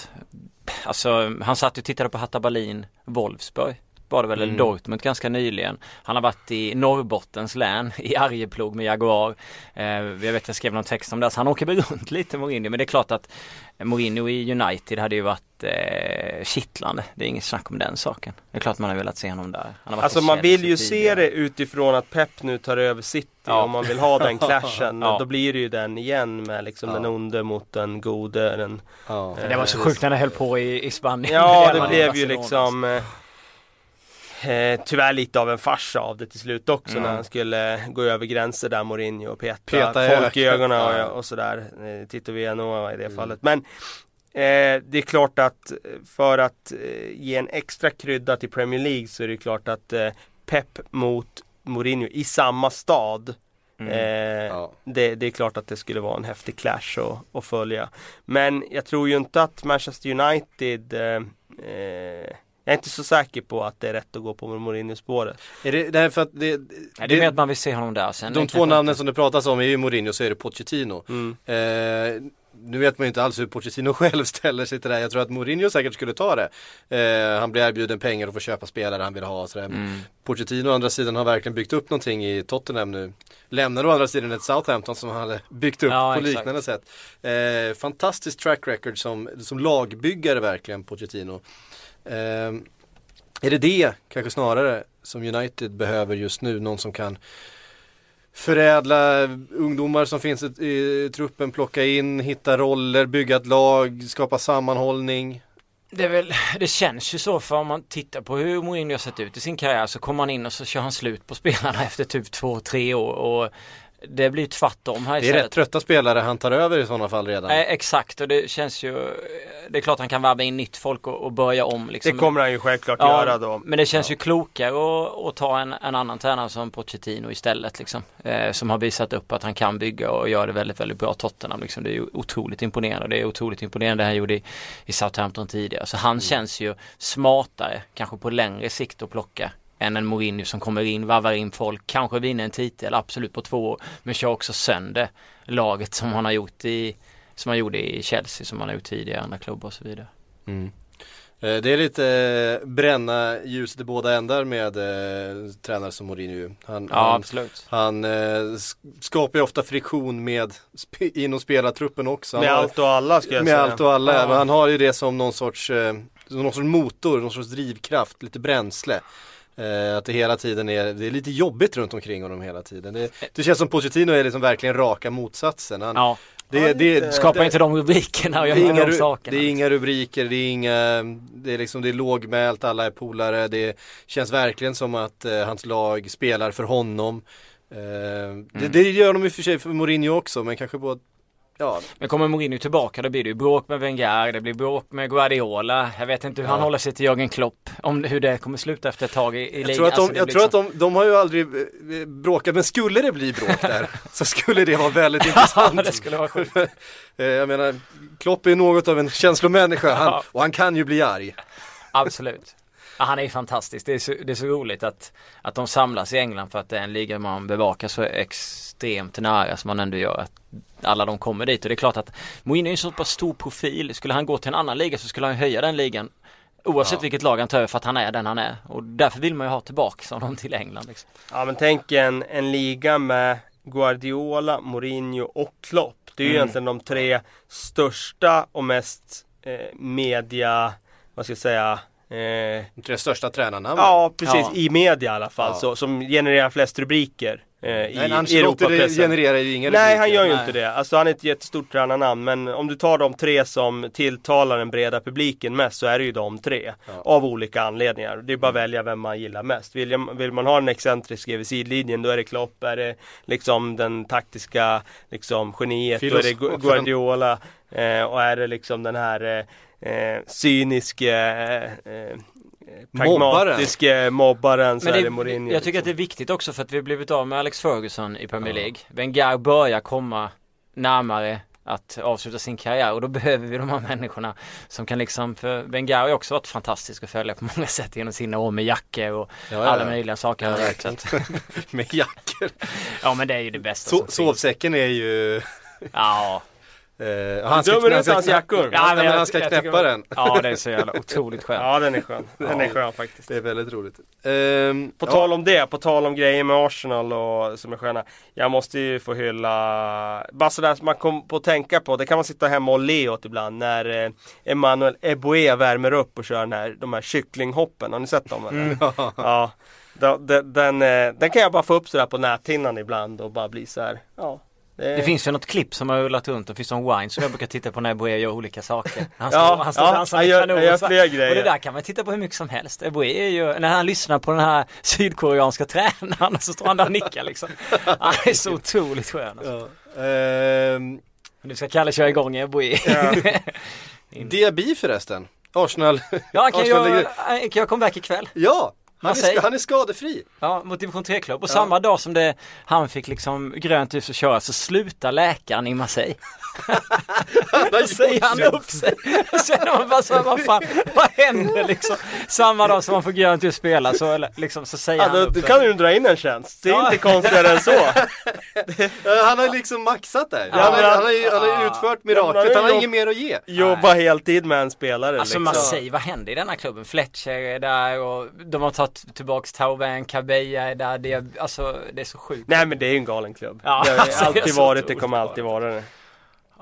Alltså han satt och tittade på Hatta Berlin, Wolfsburg var det väl, Mm. Dortmund ganska nyligen. Han har varit i Norrbottens län, i Arjeplog med Jaguar. Eh, jag vet jag skrev någon text om det, så han åker väl runt lite Mourinho. Men det är klart att Mourinho i United hade ju varit eh, kittlande. Det är inget snack om den saken. Det är klart man har velat se honom där. Han har varit Alltså man vill ju se tidigare. det utifrån att Pep nu tar över City Ja. om man vill ha den clashen. Ja. Då blir det ju den igen med liksom Ja. den onde mot den gode. Den, Ja. Det var så sjukt när det höll på i, i Spanien. ja det Madrid, blev ju liksom eh, eh, Tyvärr lite av en fars av det till slut också Mm. när han skulle gå över gränser där Mourinho och peta, Peta folk i ögonen och, och sådär. Eh, Tito Villanueva i det Mm. fallet. Men eh, det är klart att för att eh, ge en extra krydda till Premier League så är det klart att eh, Pep mot Mourinho i samma stad Mm. Eh, Ja. det, det är klart att det skulle vara en häftig clash att, att följa. Men jag tror ju inte att Manchester United eh, eh, jag är inte så säker på att det är rätt att gå på Mourinho-spåret. Är det, det är för att det, Nej, det är mer att man vill se honom där. Sen de två namnen som det pratas om är ju Mourinho och så är det Pochettino. Mm. Eh, nu vet man ju inte alls hur Pochettino själv ställer sig till det här. Jag tror att Mourinho säkert skulle ta det. Eh, han blir erbjuden pengar och får köpa spelare han vill ha och sådär. Mm. Pochettino å andra sidan har verkligen byggt upp någonting i Tottenham nu. Lämnar å andra sidan ett Southampton som han hade byggt upp Ja, på exakt. liknande sätt. Eh, fantastiskt track record som, som lagbyggare verkligen Pochettino. Eh, är det det kanske snarare som United behöver just nu. Någon som kan förädla ungdomar som finns i, i truppen, plocka in, hitta roller, bygga ett lag, skapa sammanhållning. Det, är väl, det känns ju så för om man tittar på hur Mourinho har sett ut i sin karriär så kommer han in och så kör han slut på spelarna efter typ två, tre år och det blir tvärtom här Det är rätt trötta spelare han tar över i sådana fall redan. Eh, exakt och det känns ju Det är klart han kan värva in nytt folk och, och börja om liksom. Det kommer han ju självklart Ja, göra då. Men det känns ju klokare att, att ta en, en annan tränare som Pochettino istället liksom. Eh, som har visat upp att han kan bygga och gör det väldigt, väldigt bra Tottenham liksom. Det är ju otroligt imponerande. Det är otroligt imponerande det han gjorde i, i Southampton tidigare. Så han känns ju smartare, kanske på längre sikt att plocka än en Mourinho som kommer in, varvar in folk, kanske vinner en titel, absolut på två år. Men kör också sönder laget som han har gjort i som han gjorde i Chelsea, som han har gjort tidigare i andra klubbar och så vidare. Mm. Eh, Det är lite eh, bränna ljuset i båda ändar med eh, tränare som Mourinho. Han, Ja, han, absolut. han eh, sk- skapar ju ofta friktion med sp- inom spelartruppen också. Han Med har- allt och alla ska jag med säga. allt och alla. Ja. Men han har ju det som någon sorts, eh, någon sorts motor, någon sorts drivkraft, lite bränsle. Eh, att det hela tiden är, det är lite jobbigt runt omkring honom hela tiden. Det, det känns som Pochettino är liksom verkligen raka motsatsen. Han, Ja, det, det, skapar det, inte de rubrikerna och det gör inga, de sakerna. det är inga rubriker, det är inga, det är liksom, det är lågmält, alla är polare, det känns verkligen som att eh, hans lag spelar för honom. Eh, Mm. det, det gör de i och för sig för Mourinho också, men kanske på, ja, Men kommer Mourinho tillbaka då blir det ju bråk med Wenger, det blir bråk med Guardiola. Jag vet inte hur han Ja. håller sig till Jörgen Klopp. Om hur det kommer sluta efter ett tag i, i Jag tror att, de, Alltså, jag tror att liksom- de, de har ju aldrig eh, bråkat, men skulle det bli bråk där så skulle det vara väldigt intressant. Det skulle vara sjukt. Eh, jag menar, Klopp är något av en känslomänniska han, och han kan ju bli arg. Absolut. Ja, han är ju fantastisk. Det är, så, det är så roligt att, att de samlas i England för att det är en liga man bevakar så extremt nära som man ändå gör. Att alla de kommer dit och det är klart att Mourinho är en så pass stor profil. Skulle han gå till en annan liga så skulle han höja den ligan Oavsett vilket lag han tar över för att han är den han är. Och därför vill man ju ha tillbaka honom till England. Liksom. Ja men tänk en, en liga med Guardiola, Mourinho och Klopp. Det är ju Mm. egentligen de tre största och mest eh, media, vad ska jag säga, eh, tre största tränarna. ja precis Ja. i media i alla fall, Ja. så, som genererar flest rubriker eh, i Nej, Ancelotti Europapressen. genererar ju inga Nej rubriker. han gör ju Nej. inte det. Alltså han är ett jättestort tränarnamn men om du tar de tre som tilltalar den breda publiken mest så är det ju de tre. Ja. Av olika anledningar. Det är bara att välja vem man gillar mest. Vill, vill man ha en excentrisk vid sidlinjen då är det Klopp. Är det liksom den taktiska liksom geniet då är det. Guardiola. Eh, och är det liksom den här eh, eh, cyniske eh, eh, pragmatiske mobbaren så Men det, det Mourinho. jag tycker att det är liksom. viktigt också för att vi har blivit av med Alex Ferguson i Premier League. Wenger börjar komma närmare att avsluta sin karriär och då behöver vi de här människorna som kan liksom, för Wenger har ju också varit fantastisk att följa på många sätt genom sina år med jackor och Ja, ja, alla ja. möjliga saker han har Med jackor. Ja men det är ju det bästa So som finns. sovsäcken är ju... Ja, Eh, han Dömer han ut hans jackor. Ja, men jag- han ska knäppa den. ja det är så jävla otroligt skönt. Ja den är skön. Den är skön faktiskt. Det är väldigt roligt. Ehm, På ja. tal om det, på tal om grejer med Arsenal och som är sköna. Jag måste ju få hylla, bara sådär som man kom på att tänka på. Det kan man sitta hemma och le åt ibland när eh, Emmanuel Eboué värmer upp och kör den här, de här kycklinghoppen. Har ni sett dem eller? Ja. Den, den, den, eh, den kan jag bara få upp sådär på näthinnan ibland och bara bli så här. Ja. Det finns ju något klipp som har rullat runt, det finns en wine som jag brukar titta på när Eboué gör olika saker. Han står, Ja, han står och ja, dansar han med gör- kanon och så-. Och det där kan man titta på hur mycket som helst. Eboué är ju, när han lyssnar på den här sydkoreanska tränaren så står han där och nickar liksom. Han är så otroligt skön. Alltså. Ja. Ehm, Nu ska Kalle köra igång Eboué. Ja. Diaby förresten. Arsenal. Ja, kan Arsenal han kan göra comeback ikväll. Ja! Han är, han är skadefri. Ja, mot division 3-klubb. Och samma dag som det, han fick liksom grönt ljus att köra så slutar läkaren i Marseille. Då säger han upp sig. Är man bara så här, vad fan, vad händer liksom? Samma dag som man får grönt ljus att spela så, eller, liksom, så säger Ja, han då, upp då sig. kan du ju dra in en tjänst. Det är Ja. inte konstigare än så. Ja, Han har liksom maxat där. Ja, han, har, men- han, har, ju- han har utfört miraklet, han har inget mer att ge. Jobba heltid med en spelare Alltså liksom. Marseille, vad händer i denna klubben? Fletcher är där och de har tagit tillbaks Tauben, Kabeja är där. Det är, alltså det är så sjukt. Nej men det är ju en galen klubb. Ja, det har alltså, det alltid varit, det kommer alltid vara det.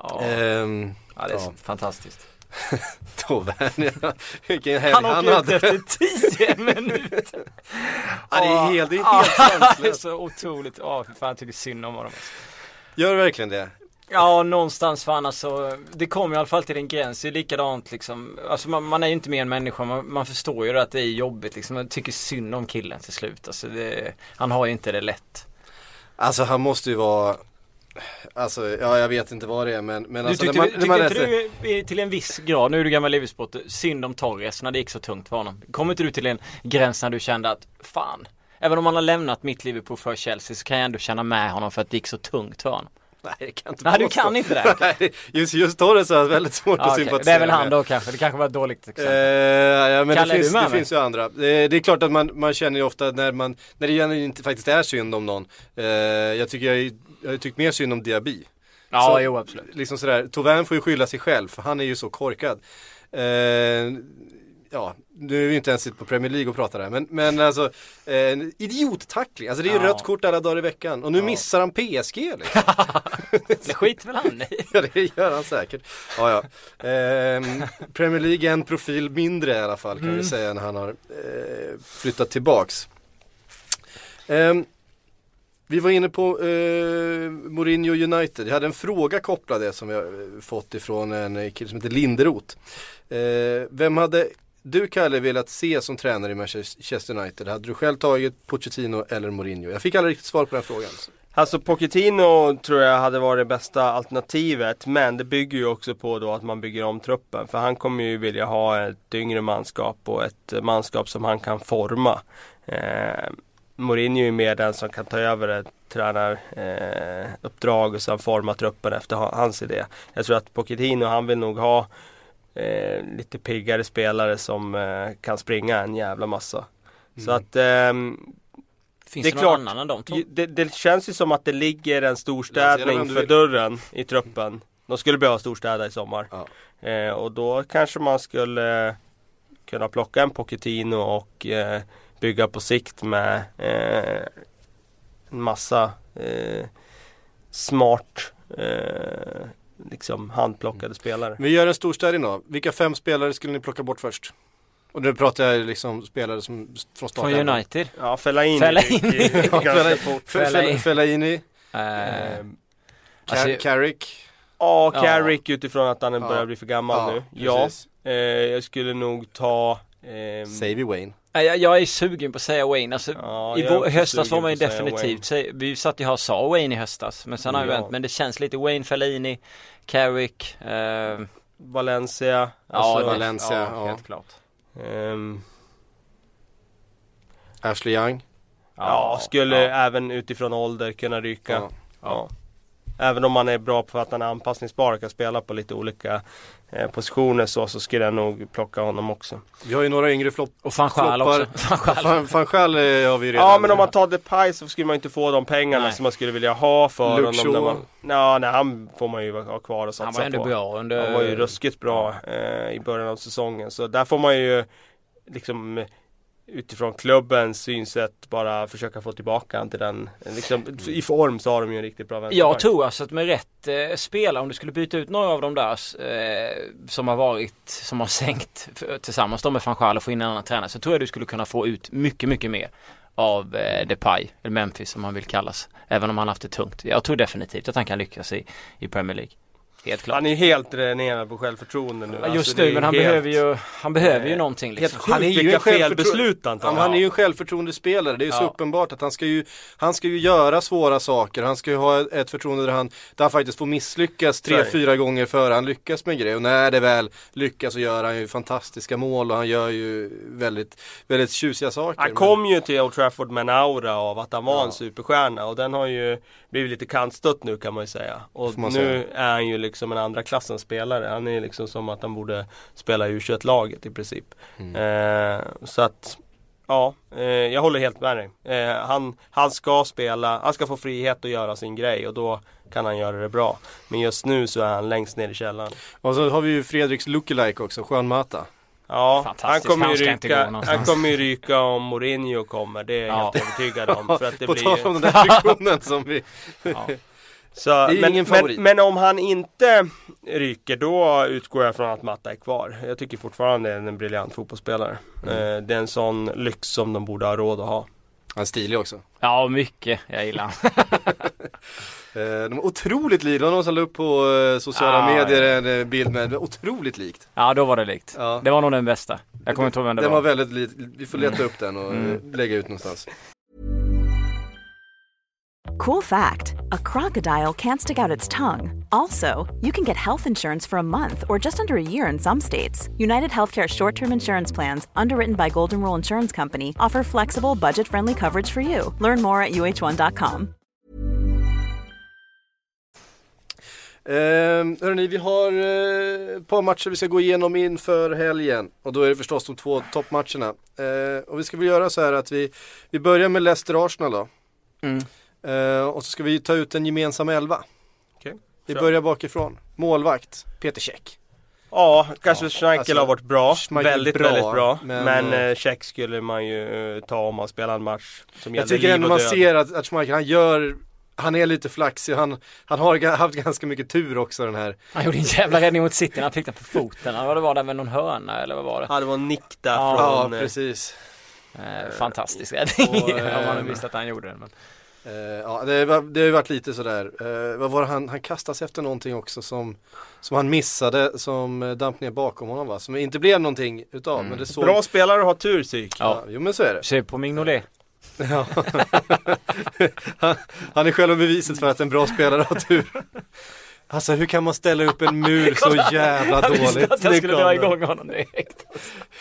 Ja, Ehm, ja det är ja. fantastiskt. Tobern, ja. Vilken helg Han han, hade. efter en minut. Ja, det är helt, det är helt det är sanslöst. så otroligt, ja för fan jag tycker synd om honom. Gör det verkligen det? Ja, någonstans fan alltså. Det kommer i alla fall till en gräns. Det är likadant liksom. Alltså man, man är ju inte mer än människa. Man, man förstår ju att det är jobbigt liksom. Man tycker synd om killen till slut. Alltså det, han har ju inte det lätt. Alltså han måste ju vara Alltså ja jag vet inte vad det är men, men Du alltså tyckte, när man, när man inte läser, du till en viss grad, nu är du gammal Liverpool synd om Torres när det gick så tungt för honom. Kommer inte du till en gräns när du kände att fan, även om han har lämnat mitt Liverpool för Chelsea så kan jag ändå känna med honom för att det gick så tungt för honom. Nej det kan inte Nej du kan inte det. Nej, just, just Torres har jag väldigt svårt Ja, att okej. sympatisera Det är väl han då kanske, det kanske var ett dåligt Eh, exempel. ja, men Kalle, det, är finns, det mig? finns ju andra. Eh, det är klart att man, man känner ju ofta när man, när det genuint faktiskt är synd om någon. Eh, jag tycker jag, jag har tyckt mer synd om Diaby. ja, så- jo absolut. Liksom sådär, Tovin får ju skylla sig själv för han är ju så korkad. Eh, ja, nu är vi inte ens på Premier League och pratar här men, men alltså eh, idiottackling, alltså det är ju Ja. rött kort alla dagar i veckan och nu Ja. missar han PSG liksom. Det skiter väl han i. Ja det gör han säkert. Ja, ja. Ehm, Premier League är en profil mindre i alla fall kan Mm. vi säga när han har eh, flyttat tillbaks. Ehm, vi var inne på eh, Mourinho United. Jag hade en fråga kopplad det som vi har eh, fått ifrån en kille som heter Linderoth. Eh, vem hade du Kalle velat se som tränare i Manchester United? Hade du själv tagit Pochettino eller Mourinho? Jag fick aldrig riktigt svar på den frågan. Alltså Pochettino tror jag hade varit det bästa alternativet men det bygger ju också på då att man bygger om truppen för han kommer ju vilja ha ett yngre manskap och ett manskap som han kan forma. Eh, Mourinho är ju mer den som kan ta över ett tränaruppdrag eh, uppdrag och sen forma truppen efter ha- hans idé. Jag tror att Pochettino han vill nog ha eh, lite piggare spelare som eh, kan springa en jävla massa. Så att ehm, Finns Det det, är någon klart. annan än de två? Det, det känns ju som att det ligger en storstädning för dörren i truppen. De skulle behöva storstäda i sommar. Ja. Eh, och då kanske man skulle kunna plocka en Pochettino och eh, bygga på sikt med eh, en massa eh, smart eh, liksom handplockade spelare. Vi gör en storstädning då. Vilka fem spelare skulle ni plocka bort först? Och nu pratar jag liksom spelare som från start. Från United? Ja, Fellaini Fellaini. Ja, Fellaini. Fellaini. Eh, Eh, alltså, Car- Carrick. Ja, Ja. Carrick utifrån att han Ja. börjar bli för gammal nu. Ja, eh, jag skulle nog ta ehm, Savy Wayne. Jag, jag är sugen på att säga Wayne. Alltså, Ja, I jag vår, höstas var man ju definitivt, säg- vi satt ju här och sa Wayne i höstas. Men sen har jag Ja. vänt, men det känns lite Wayne, Fellaini, Carrick. Eh, Valencia. ja, alltså, det- Valencia, ja, ja. helt klart. ehm, Ashley Young. ja, skulle ja. även utifrån ålder kunna ryka. Ja. Även om man är bra på att han är anpassningsbar och kan spela på lite olika eh, positioner så, så skulle jag nog plocka honom också. Vi har ju några yngre flopp. Och van Schaal också. Eh, har vi redan. Ja men om man tar Depay så skulle man inte få de pengarna Nej. som man skulle vilja ha för Luke honom. Man, ja, nej, han får man ju ha kvar och satsa Han var ändå på. bra under... Han var ju ruskigt bra eh, i början av säsongen. Så där får man ju liksom utifrån klubbens synsätt bara försöka få tillbaka han till den. Liksom, I form så har de ju en riktigt bra vänsterback. Jag tror alltså att med rätt eh, spelare, om du skulle byta ut några av de där eh, som har varit, som har sänkt för, tillsammans de med van Schaal och få in en annan tränare så tror jag du skulle kunna få ut mycket, mycket mer av eh, Depay, eller Memphis som han vill kallas. Även om han haft det tungt. Jag tror definitivt att han kan lyckas i, i Premier League. Helt klart. Han är helt dränerad på självförtroende nu. Ja, Just Alltså, det är nu, men han helt- behöver ju, han behöver ju någonting liksom. Han är ju en felbeslut han Ja, men han är ju en självförtroendespelare, det är ju så Ja. uppenbart att han ska ju Han ska ju göra svåra saker, han ska ju ha ett- förtroende där han Där han faktiskt får misslyckas tre, Så det. fyra gånger före han lyckas med grejer och när det väl lyckas så gör han ju fantastiska mål och han gör ju väldigt Väldigt tjusiga saker Han Men- kom ju till Old Trafford med en aura av att han var Ja. en superstjärna och den har ju blivit lite kantstött nu kan man ju säga. Och nu säga. är han ju liksom en andra klassens spelare. Han är liksom som att han borde spela i U21-laget i princip. Mm. Eh, så att Ja, eh, jag håller helt med dig. Eh, han, han ska spela, han ska få frihet att göra sin grej och då kan han göra det bra. Men just nu så är han längst ner i källaren. Och så har vi ju Fredriks lookalike också, Juan Mata Ja, han Fantastiskt, kommer, ju ryka, han kommer ju ryka om Mourinho kommer, det är jag Ja. helt övertygad om. För att det På blir... tal om den där friktionen som vi Ja. Så, men, ingen men, men om han inte ryker då utgår jag från att Matta är kvar. Jag tycker fortfarande är en briljant fotbollsspelare. Mm. Eh, det är en sån lyx som de borde ha råd att ha. Han är stilig också. Ja, mycket. Jag gillar han. Eh, de är otroligt lika, det var någon som la upp på eh, sociala Ah, medier en eh, bild med, otroligt likt. Ja, då var det likt. Ja. Det var nog den bästa. Jag kommer inte ihåg vem det den var. var väldigt lik, vi får leta upp den och Mm. lägga ut någonstans. Cool fact a crocodile can't stick out its tongue. Also, you can get health insurance for a month or just under a year in some states. United Healthcare short term insurance plans, underwritten by Golden Rule Insurance Company, offer flexible, budget friendly coverage for you. Learn more at uh1.com. Eh, hörrni, vi har eh, ett par matcher vi ska gå igenom inför helgen. Och då är det förstås de två toppmatcherna. Eh, och vi ska väl göra så här att vi, vi börjar med Leicester-Arsenal då. Mm. Eh, och så ska vi ta ut en gemensam elva. Okej. Vi Kör. börjar bakifrån. Målvakt, Peter Käck. Ja, kanske Ja, Schmeichel alltså, har varit bra. Schmeichel väldigt, bra, väldigt bra. men, Men, eh, eh, check skulle man ju eh, ta om man spelar en match som Jag tycker ändå man död. ser att, att Schmeichel, han gör han är lite flaxig, han, han har haft ganska mycket tur också den här. Han gjorde en jävla räddning mot City han fick den på foten. Eller vad det var där med någon hörna eller vad var det? Ja, det var en nick där Ja, Ja, från... eh, precis. Eh, fantastisk räddning. och, Om man hade visst att han gjorde den. Men... Eh, ja, det, var, det har ju varit lite sådär. Uh, vad var det han, han kastade sig efter någonting också som, som han missade som uh, damp ner bakom honom va? Som inte blev någonting utav. Men det såg... Bra spelare att ha tur psyk. Ja, jo men så är det. Se på Mignolet. Ja. han, han är själva beviset för att en bra spelare har tur. Alltså hur kan man ställa upp en mur så jävla Jag visste dåligt? att jag skulle dra igång honom direkt.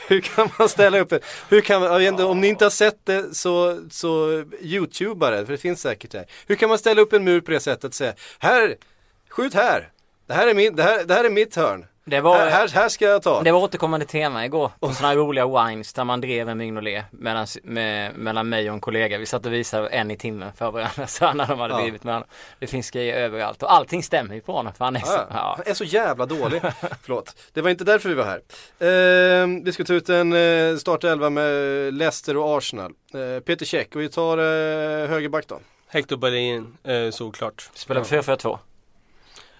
Hur kan man ställa upp en, hur kan man, inte, om ni inte har sett det så, så youtubare, för det finns säkert där. Hur kan man ställa upp en mur på det sättet och säga, här, skjut här, det här är, min, det här, det här är mitt hörn, Det var, här, här, här ska jag ta. det var återkommande tema igår på sådana här roliga wines där man drev en Mignolet mellan, med, mellan mig och en kollega. Vi satt och visade en i timmen för varandra så när de hade Ja. drivit med varandra. Det finns grejer överallt och allting stämmer ju på honom för han är så, Ja, ja. Han är så jävla dålig. Förlåt. Det var inte därför vi var här. Eh, vi ska ta ut en eh, startelva med Leicester och Arsenal. Eh, Peter Käck och vi tar eh, högerback då. Hector Berlin, eh, såklart. Spelar på 4-4-2.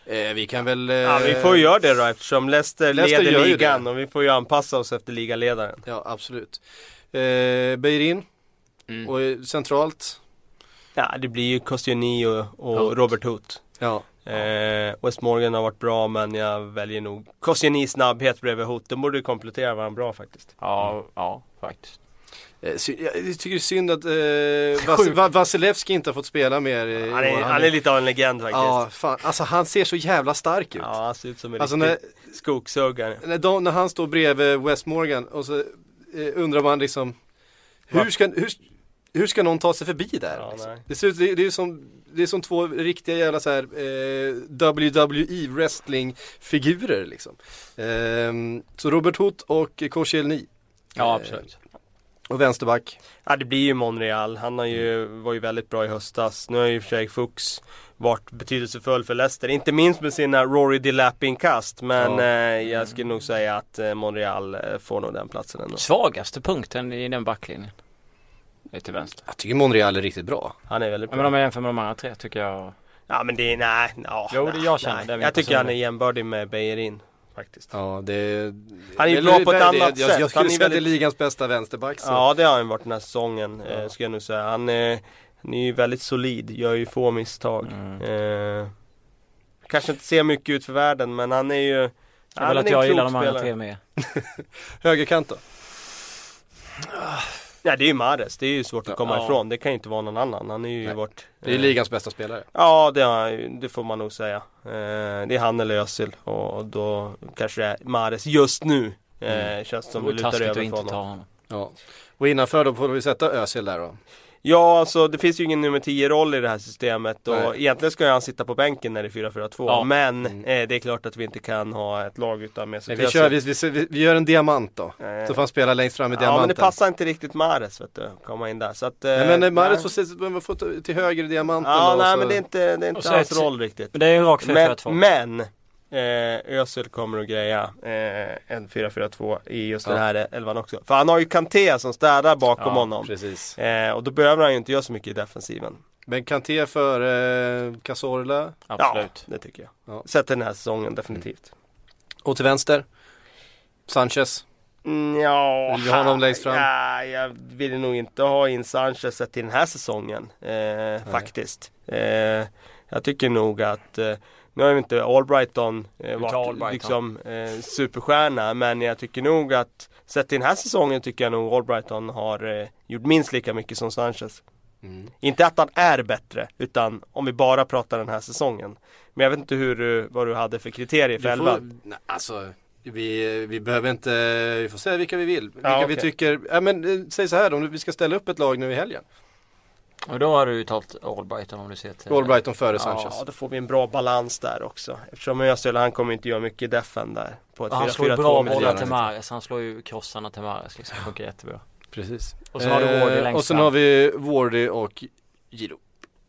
Eh, vi kan väl... Eh, Ja, vi får ju göra det då eftersom Leicester, Leicester leder ligan det. och vi får ju anpassa oss efter ligaledaren. Ja, absolut. Eh, Beirin Mm. och eh, centralt. Ja, det blir ju Koscielny och, och Holt. Robert Hoot. Ja. Eh, West Morgan har varit bra men jag väljer nog Koscielny snabbhet bredvid Hoot. De borde komplettera varandra bra faktiskt. Ja, ja faktiskt. Eh, jag tycker det är synd att eh, Vas- Va- Vasilevski inte har fått spela mer. eh, i Han är, år. han är lite av en legend faktiskt. Ja, fan. Alltså han ser så jävla stark ut. Ja, han ser ut som en Alltså riktig skogsuggare. När, de, när han står bredvid West Morgan och så eh, undrar man liksom hur ska, hur, hur ska någon ta sig förbi där? Ja, liksom? det, ser ut, det, det, är som, det är som två riktiga jävla så här, eh, WWE wrestling figurer liksom. Ehm, så Robert Hoth och Koscielny. Ja, Eh, absolut. Och vänsterback. Ja det blir ju Monreal. Han har ju, var ju väldigt bra i höstas. Nu har ju i och för sig Fuchs varit betydelsefull för Leicester. Inte minst med sina Rory Delap-inkast. Men Ja. eh, jag skulle nog säga att eh, Monreal eh, får nog den platsen ändå. Svagaste punkten i den backlinjen. Det är till vänster. Jag tycker Monreal är riktigt bra. Han är väldigt Ja, bra. Men om jag jämför med de andra tre tycker jag Ja men det är, nej, ja, Jo, det nej, jag känner, nej. det Jag tycker han är jämbördig med Bejerin. Faktiskt. Ja, det Han är ju bra på ett det- annat jag, sätt. Jag skulle Han är säga att det är väldigt- ligans bästa vänsterback. Så. Ja det har han varit den här säsongen. Ja. Eh, ska jag nu säga. Han, eh, han är ju väldigt solid. Gör ju få misstag. Mm. Eh, kanske inte ser mycket ut för världen men han är ju Jag vill att jag gillar de andra tre med. Högerkant då? Ja det är ju Mahrez, det är ju svårt att komma Ja. ifrån. Det kan ju inte vara någon annan. Han är ju Nej. vårt... Det är eh, ligans bästa spelare. Ja det, det får man nog säga. Eh, det är han eller Özil och då kanske det är Mahrez just nu. Eh, Känns Det som det lutar över för inte ta honom. honom. Ja. Och innanför då får vi sätta Özil där då. Ja alltså det finns ju ingen nummer 10 roll i det här systemet och Nej. egentligen ska han sitta på bänken när det är 4-4-2 Ja. Men Mm. eh, det är klart att vi inte kan ha ett lag utan med Nej, vi, kör, vi, vi, vi, gör en diamant då. Eh, Så får han spela längst fram i Ja diamanten. men det passar inte riktigt Mahrez vet du, komma in där så att, eh, Nej, men eh, nej. får, får ta till höger i diamanten Ja då, nej så... men det är inte, det är inte hans roll riktigt Men det är ju en rak 4-4-2. Men, men eh, Özil kommer att greja eh, en 4-4-2 i just Ja. den här elvan också För han har ju Kanté som städar bakom Ja, honom precis. eh, Och då behöver han ju inte göra så mycket i defensiven Men Kanté för eh, Cazorla. Absolut. Ja, det tycker jag. Ja. Sett den här säsongen definitivt. Och till vänster. Sanchez. Mm, ja, Vill du ha honom längst fram? Ja, jag vill nog inte ha in Sanchez sett till den här säsongen. Eh, faktiskt. Eh, jag tycker nog att eh, nu har ju inte Albrighton eh, varit Albrighton. liksom eh, superstjärna men jag tycker nog att sett till den här säsongen tycker jag nog Albrighton har eh, gjort minst lika mycket som Sanchez. Mm. Inte att han är bättre utan om vi bara pratar den här säsongen. Men jag vet inte hur du, vad du hade för kriterier för Du elva. får, nej, alltså, vi, vi behöver inte, vi får säga vilka vi vill. Vilka Ja, vi okej. tycker, ja men eh, säg så här då, om vi ska ställa upp ett lag nu i helgen. Och då har du ju tagit Albrighton om du ser till Albrighton före Sanchez. Ja, då får vi en bra balans där också. Eftersom Özil, han kommer inte göra mycket defen där. På ett han 4-4-2 slår ju bra bollar till Mares. Han slår ju krossarna till Mares liksom. Funkar jättebra. Precis. Och så har du Wardy längst Och sen fram. har vi Wardy och Giro.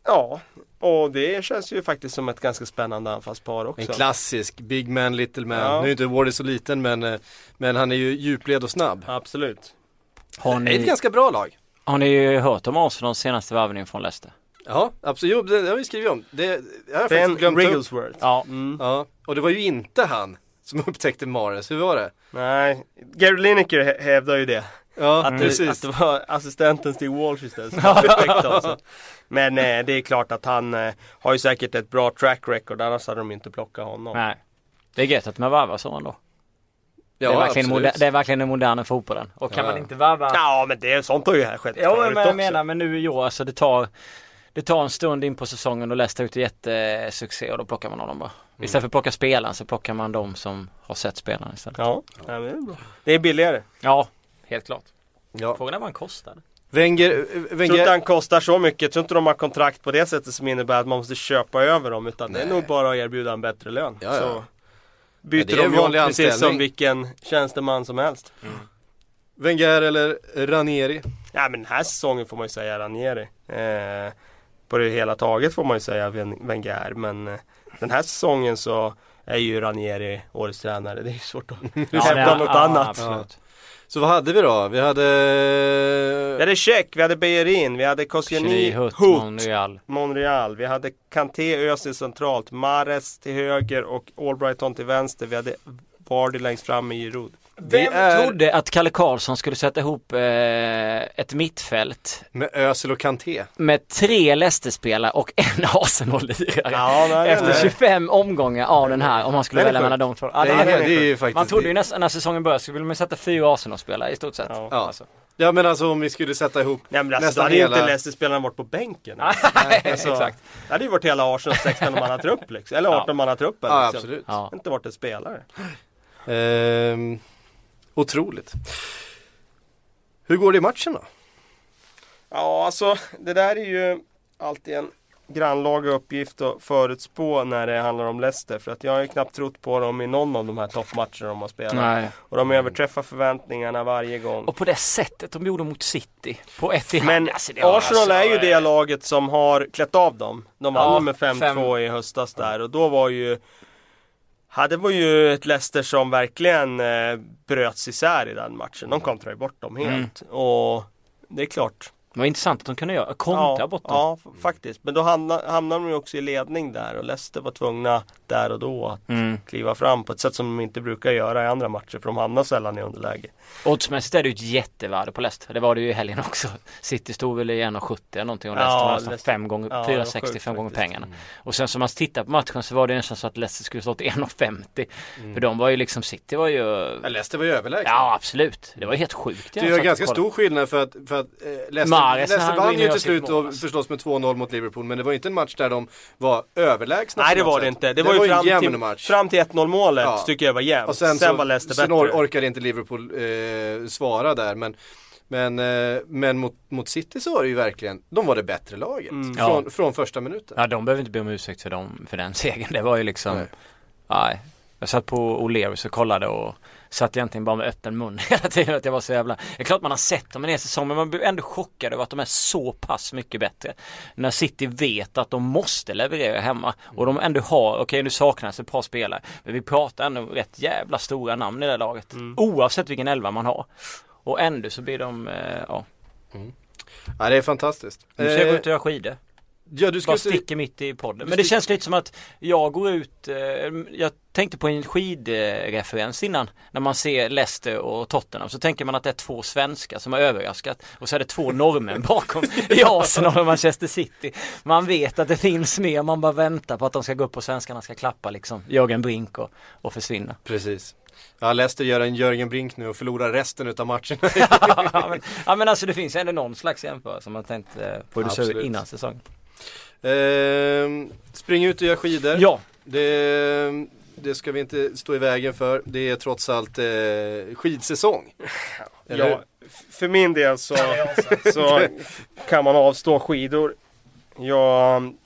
Ja, och det känns ju faktiskt som ett ganska spännande anfallspar också. En klassisk Big Man, Little Man. Ja. Nu är inte Wardy så liten men, eh, men han är ju djupled och snabb. Absolut. Har Det är ett ni, ganska bra lag. Har ni hört om Arsenals senaste värvning från Leicester? Ja, absolut. Jo, det, det har vi skrivit om. Det, jag har Ben faktiskt glömt upp. Rigglesworth. Ja. Mm. Ja, och det var ju inte han som upptäckte Mares. Hur var det? Nej, Gary Lineker hä- hävdar ju det. Ja, Att, det, precis. att det var assistenten Steve Walsh istället som hade upptäckt dem, så. Men eh, det är klart att han eh, har ju säkert ett bra track record, annars hade de inte plockat honom. Nej. Det är gött att man värvar så ändå. Ja, det, är verkligen moder- det är verkligen den moderna fotbollen. Och kan Ja. man inte värva Ja men det, sånt har ju här skett Ja förut men jag också. menar men nu i år alltså det tar Det tar en stund in på säsongen och Leicester ut jättesuccé och då plockar man honom bara. Istället för att plocka spelaren så plockar man de som har sett spelaren istället. Ja, ja det är bra. Det är billigare. Ja, helt klart. Ja. Frågan är vad han kostar. Wenger, Jag tror inte Wenger, han kostar så mycket. Jag tror inte de har kontrakt på det sättet som innebär att man måste köpa över dem. Utan det är Nej. nog bara att erbjuda en bättre lön. Ja, ja. Så Ja, byter det är en de jobb precis anställning. som vilken tjänsteman som helst. Wenger eller Ranieri? Ja men den här säsongen får man ju säga Ranieri. Eh, på det hela taget får man ju säga Wen- Wenger. Men eh, den här säsongen så är ju Ranieri årets tränare. Det är ju svårt att hävda det- något ja, annat. Absolut. Så vad hade vi då? Vi hade... Vi hade Check, vi hade Bejerin, vi hade Koscielny, Hutt, Hut, Monreal. Monreal. Vi hade Kanté, Özil centralt, Mares till höger och Albrighton till vänster. Vi hade Vardy längst fram i Giroud. Vem är- trodde att Kalle Karlsson skulle sätta ihop eh, ett mittfält Med Özil och Kanté. med tre Leicester-spelare och en Arsenal-lirare? Ja, nej, Efter nej. 25 omgångar av den här om man skulle välja mellan de två. Ja, Det det är, är, det är ju faktiskt... man trodde ju nästan när säsongen började så ville man sätta fyra Arsenal-spelare i stort sett. Ja. Ja. Alltså. ja men alltså om vi skulle sätta ihop Nej men alltså, nästan då hade ju hela... inte Leicester-spelarna varit på bänken. Nej, Alltså, exakt. Det hade ju varit hela Arsenals 16-mannatrupp liksom. Eller Ja. 18-mannatruppen. Ja liksom. absolut. Ja. Inte varit en spelare. Ehm, otroligt. Hur går det i matchen då? Ja, alltså det där är ju alltid en grannlaga uppgift att förutspå när det handlar om Leicester. För att jag har ju knappt trott på dem i någon av de här toppmatcherna de har spelat. Nej. Och de överträffar förväntningarna varje gång. Och på det sättet de gjorde mot City. På ett i Men alltså, Arsenal alltså, är ju eh, det laget som har klätt av dem. De vann Ja, med 5-2 fem- i höstas där och då var ju Ja, det var ju ett Leicester som verkligen eh, bröts isär i den matchen. De kontrade bort dem helt. Och det är klart. Det var intressant att de kunde göra, kontra ja, bort dem. Ja, faktiskt. Men då hamnade, hamnade de ju också i ledning där och Leicester var tvungna där och då att Mm. kliva fram på ett sätt som de inte brukar göra i andra matcher för de hamnar sällan i underläge. Oddsmässigt är det ju ett jättevärde på Leicester. Det var det ju i helgen också. City stod väl i 1,70 eller någonting och Ja, Leicester var nästan Leicester- fem gånger, ja, det var 4,60 sjukt fem gånger pengarna. Och sen som man tittar på matchen så var det nästan så att Leicester skulle stått 1,50. För de var ju liksom, City var ju Ja, Leicester var ju överlägsna. Ja absolut. Det var ju helt sjukt. Det är ganska stor skillnad för att, för att eh, Leicester, Leicester vann ju till gör slut och förstås med 2-0 mot Liverpool men det var inte en match där de var överlägsna Nej det var det sätt. inte. Det, var ju fram en jämn till, match. fram till 1-0 målet Ja. tycker jag var jämnt. och sen, sen, så, var Leicester sen bättre. or- orkade inte Liverpool eh, svara där men men, eh, men mot, mot City så var det ju verkligen, de var det bättre laget. Mm. Från, från första minuten. Ja de behöver inte be om ursäkt för, dem, för den segern. Det var ju liksom Nej. Nej. Jag satt på O'Learys och kollade och satt egentligen bara med öppen mun hela tiden att jag var så jävla Det är klart man har sett dem en hel säsong men man blir ändå chockad över att de är så pass mycket bättre. När City vet att de måste leverera hemma och de ändå har, okej nu saknas ett par spelare men vi pratar ändå rätt jävla stora namn i det här laget. Oavsett vilken elva man har. Och ändå så blir de, eh, ja. Ja det är fantastiskt. Nu ska jag gå Eh, ut och göra skidor. Ja, du bara sticker mitt i podden. Men det känns lite som att jag går ut, eh, jag tänkte på en skidreferens innan. När man ser Leicester och Tottenham så tänker man att det är två svenskar som har överraskat. Och så är det två norrmän bakom i Arsenal och Manchester City. Man vet att det finns mer, man bara väntar på att de ska gå upp och svenskarna ska klappa liksom Jörgen Brink och, och försvinna. Precis. Ja, Leicester gör en Jörgen Brink nu och förlorar resten utav matcherna. ja, men, ja men alltså det finns ändå någon slags jämförelse som man tänkte eh, producera Absolut. innan säsongen. Ehm, spring ut och gör skidor. Ja, Det, det ska vi inte stå i vägen för. Det är trots allt eh, skidsäsong. Eller Ja, för min del så, så kan man avstå skidor. Jag um,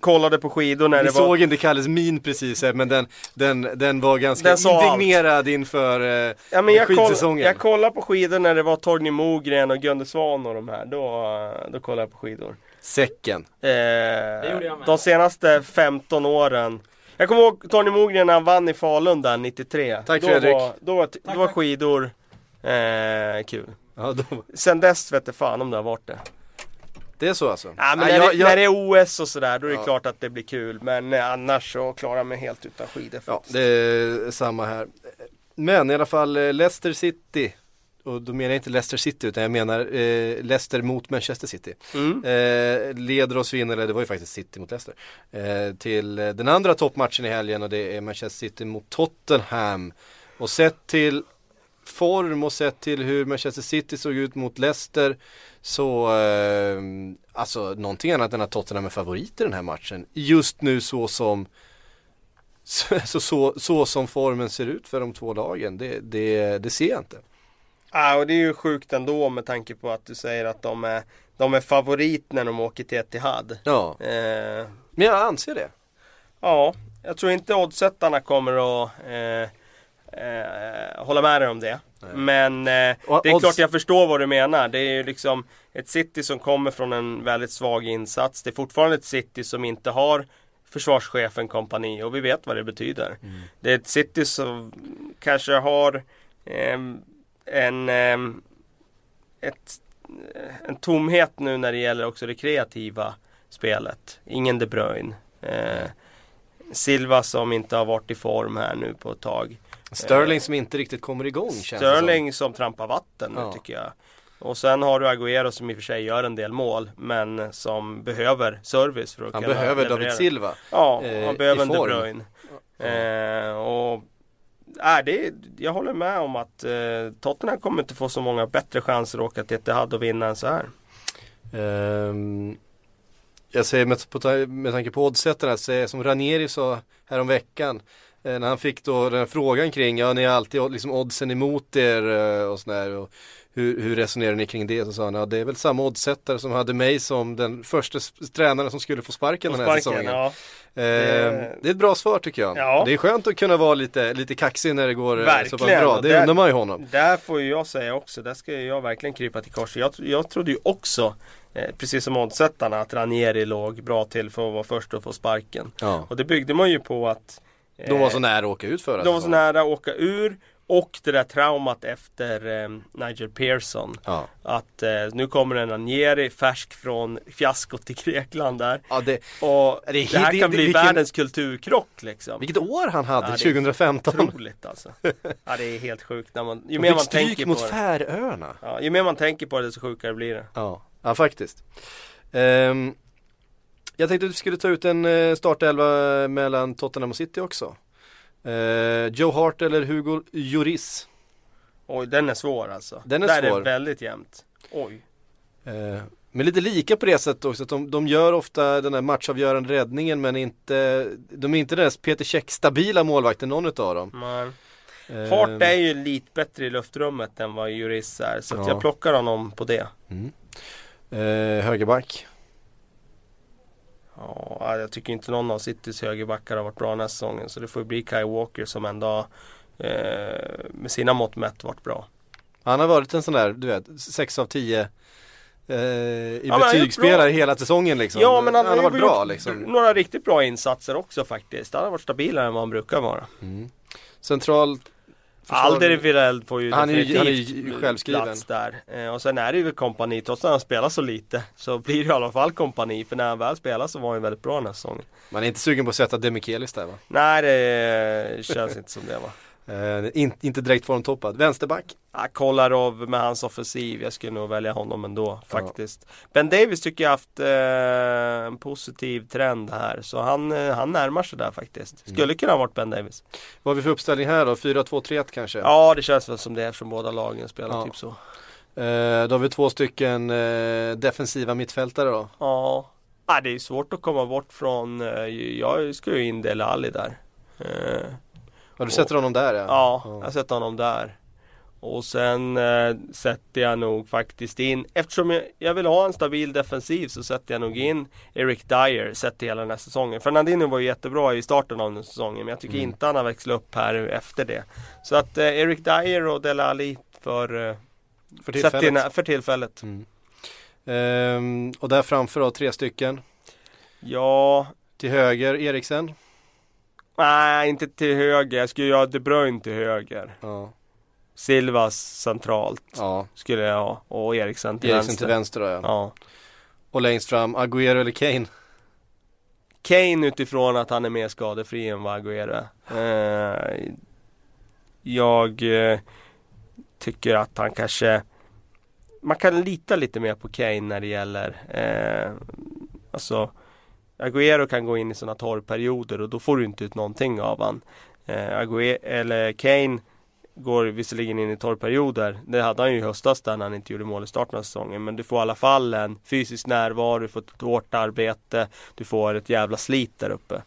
kollade på skidor när Ni det var... såg inte Kalles min precis här, men den, den, den var ganska Den sa allt. indignerad inför eh, Ja, men jag, koll, skidsäsongen. jag kollade på skidor när det var Torgny Mogren och Gunde Svan och de här. Då, uh, då kollade jag på skidor. Säcken. Eh, de senaste 15 åren. Jag kommer ihåg Torgny Mogren när han vann i Falun där 93. Tack, då Fredrik. Var, då, var, då var skidor eh, kul. Ja, då, Sen dess vet jag fan om det har varit det. det är så alltså? Ja, men när, jag- det, jag- när det är OS och sådär då är det Ja. klart att det blir kul. Men eh, annars så klarar jag mig helt utan skidor. Ja, faktiskt. det är samma här. Men i alla fall eh, Leicester City. Och då menar jag inte Leicester City utan jag menar eh, Leicester mot Manchester City. Mm. Eh, leder oss in, eller det var ju faktiskt City mot Leicester. Eh, till den andra toppmatchen i helgen och det är Manchester City mot Tottenham. Och sett till form och sett till hur Manchester City såg ut mot Leicester så eh, alltså någonting annat än att Tottenham är favorit i den här matchen. Just nu så som så, så, så, så som formen ser ut för de två lagen, det, det, det ser jag inte. Ja, och det är ju sjukt ändå med tanke på att du säger att de är, de är favorit när de åker till Etihad. Ja, Eh, men jag anser det. ja, jag tror inte oddsättarna kommer att eh, eh, hålla med dig om det. Men eh, Och det är odds- klart jag förstår vad du menar. Det är ju liksom ett City som kommer från en väldigt svag insats. Det är fortfarande ett City som inte har försvarschefen kompani och vi vet vad det betyder. Det är ett City som kanske har ehm, en, ehm, ett, en tomhet nu när det gäller också det kreativa spelet. Ingen De Bruyne. Eh, Silva som inte har varit i form här nu på ett tag. Sterling som inte riktigt kommer igång känns Sterling som trampar vatten nu Ja. tycker jag. Och sen har du Agüero som i och för sig gör en del mål men som behöver service för att som. Han kunna behöver leverera. David Silva. Ja, eh, han behöver i en De. Bruyne. Eh, och äh, det, är- jag håller med om att eh, Tottenham kommer inte få så många bättre chanser att åka till Etihad och vinna än så här. Um, jag säger med, på, med tanke på oddsetarna, som Ranieri sa häromveckan eh, när han fick då den här frågan kring, ja ni har alltid liksom oddsen emot er eh, och sådär och hur, hur resonerar ni kring det? Så sa han, ja det är väl samma oddsättare som hade mig som den första tränaren som skulle få sparken Och den här sparken, säsongen. ja. Ehm, det är ett bra svar tycker jag. Ja. Det är skönt att kunna vara lite, lite kaxig när det går eh, så pass Verkligen, bra. och Det där- undrar man ju honom. Där får jag säga också, där ska jag verkligen krypa till korset. Jag, jag trodde ju också, eh, precis som oddsättarna, att Ranieri låg bra till för att vara först att få sparken. Ja. Och det byggde man ju på att eh, De var så nära att åka ut förra De var så nära att åka ur och det där traumat efter eh, Nigel Pearson. Ja. Att eh, nu kommer en Ranieri färsk från fiaskot i Grekland där. Ja, det, Och Det det, är- här det- kan bli vilken- världens kulturkrock liksom. vilket år han hade, Ja, det är 2015. Otroligt alltså. Ja det är helt sjukt när man, ju mer man tänker mot på det. Färöarna. Ja, ju mer man tänker på det desto sjukare blir det. Ja, ja faktiskt. Ehm, jag tänkte att vi skulle ta ut en eh, startelva mellan Tottenham och City också. Eh, Joe Hart eller Hugo Lloris. Oj, den är svår alltså. Den är Där svår. är det väldigt jämnt. Oj. Eh, men lite lika på det sättet också att de, de gör ofta den här matchavgörande räddningen men inte De är inte den där Peter Käck stabila målvakten någon utav dem. Men Eh, Hart är ju lite bättre i luftrummet än vad Juris är. Så Ja. jag plockar honom på det. eh, högerback. Ja, jag tycker inte någon av Citys högerbackar har varit bra den här säsongen. Så det får bli Kai Walker som ändå eh, med sina mått mätt varit bra. Han har varit en sån där, du vet, 6 av 10 eh, i han gjort betygsspelare hela säsongen liksom. Ja men han, har varit bra liksom. några riktigt bra insatser också faktiskt. Han har varit stabilare än vad han brukar vara. Central Alderweireld får ju Han är ju- definitivt han är ju självskriven. plats där. Eh, och sen är det ju kompani, trots att han spelar så lite så blir det i alla fall kompani. För när han väl spelar så var han ju väldigt bra den här säsongen. Man är inte sugen på att sätta Demikelis där va? Nej det känns inte som det va. Eh, in, inte direkt formtoppad. Vänsterback? Ja, Kolarov med hans offensiv, jag skulle nog välja honom ändå faktiskt. Ben Davis tycker jag haft eh, en positiv trend här, så han, eh, han närmar sig där faktiskt. Skulle kunna ha varit Ben Davis. Vad har vi för uppställning här då? 4-2-3-1 kanske? Ja, det känns väl som det eftersom båda lagen spelar Ja. typ så. Då har vi två stycken defensiva mittfältare då. Ja, ah, det är svårt att komma bort från, jag skulle ju in Dele Alli där. Ja, du sätter honom där ja. Ja, jag sätter honom där. Och sen eh, sätter jag nog faktiskt in, eftersom jag, jag vill ha en stabil defensiv så sätter jag nog in Eric Dyer sett hela den här säsongen. Fernandinho var ju jättebra i starten av den här säsongen men jag tycker Mm. inte han har växlat upp här efter det. Så att eh, Eric Dyer och Dele Alli för, eh, För sätt in, tillfället. för tillfället. Mm. Ehm, och där framför då tre stycken. Ja, Till höger Eriksen. Nej inte till höger. Jag skulle göra De Bruyne till höger. Ja. Silvas centralt ja. skulle jag ha. Och Eriksen till Eriksen vänster. till vänster då ja. Ja. Och längst fram Agüero eller Kane. Kane utifrån att han är mer skadefri än vad Agüero är. Eh, jag eh, tycker att han kanske Man kan lita lite mer på Kane när det gäller eh, Alltså Agüero kan gå in i sådana torrperioder och då får du inte ut någonting av han. Eh, Agüero, eller Kane går visserligen in i torrperioder. Det hade han ju i höstas där när han inte gjorde mål i starten av säsongen. Men du får i alla fall en fysisk närvaro, du får ett hårt arbete, du får ett jävla slit där uppe.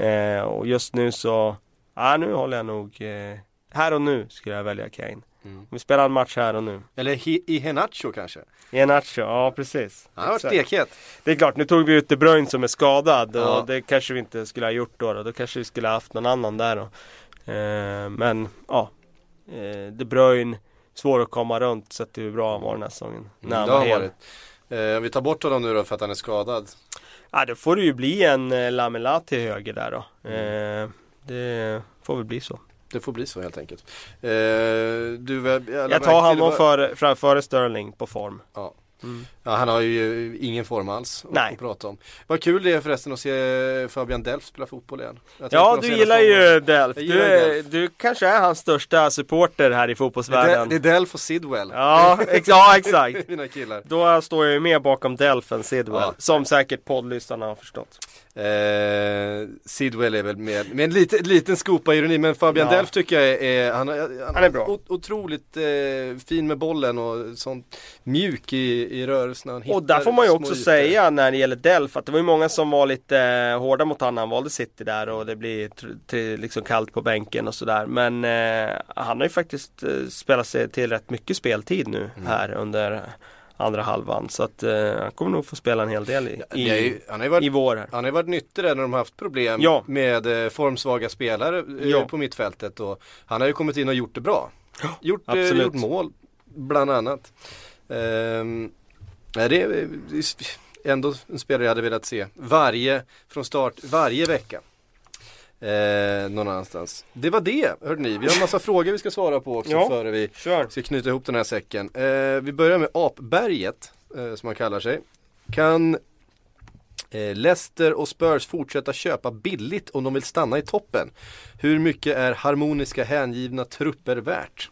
Eh, och just nu så, ja nu håller jag nog, eh, här och nu skulle jag välja Kane. Mm. Vi spelar en match här och nu. Eller Hi- Iheanacho kanske. Iheanacho, ja precis. Han har varit stekhet. Det är klart, nu tog vi ut De Bruyne som är skadad Ja. och det kanske vi inte skulle ha gjort då. Då, då kanske vi skulle ha haft någon annan där då. Eh, men ja, eh, De Bruyne, svår att komma runt sett hur bra han var den här säsongen. När han var hel. Eh, vi tar bort honom nu då för att han är skadad. Ja, då får det ju bli en eh, Lamela till höger där då. Mm. Eh, det får väl bli så. Det får bli så helt enkelt. Eh, du, jag, Jag tar honom före, fra- före Sterling på form. Ja. Mm. Ja, han har ju ingen form alls Nej. att prata om. Vad kul det är förresten att se Fabian Delf spela fotboll igen. Ja, du gillar ju Delf. Du, Delf. du kanske är hans största supporter här i fotbollsvärlden. det är Delf och Sidwell. Ja, ex ja, exakt. Mina killar. Då står jag ju mer bakom Delf än Sidwell. Ja. Som säkert poddlyssnarna har förstått. Eh, Sidwell är väl med, med en lite, liten skopa ironi men Fabian Ja. Delf tycker jag är, han, han, Han är bra. o- otroligt eh, fin med bollen och sånt mjuk i, i rörelserna. Och där får man ju också ytor. säga när det gäller Delf att det var ju många som var lite eh, hårda mot honom när han valde City där och det blir till, liksom kallt på bänken och sådär. Men eh, han har ju faktiskt eh, spelat sig till rätt mycket speltid nu Mm. här under andra halvan. Så att eh, han kommer nog få spela en hel del i, i, ju, han har varit i vår här. Han har ju varit nyttig där när de har haft problem Ja. med eh, formsvaga spelare eh, Ja. på mittfältet och han har ju kommit in och gjort det bra. Gjort, eh, gjort mål, bland annat. Ehm, det är eh, ändå en spelare jag hade velat se varje, från start, varje vecka. Eh, någon annanstans. Det var det, hörde ni. Vi har en massa frågor vi ska svara på också Ja. före vi Kör! ska knyta ihop den här säcken. Eh, vi börjar med Apberget, eh, som han kallar sig. Kan eh, Leicester och Spurs fortsätta köpa billigt om de vill stanna i toppen? Hur mycket är harmoniska hängivna trupper värt?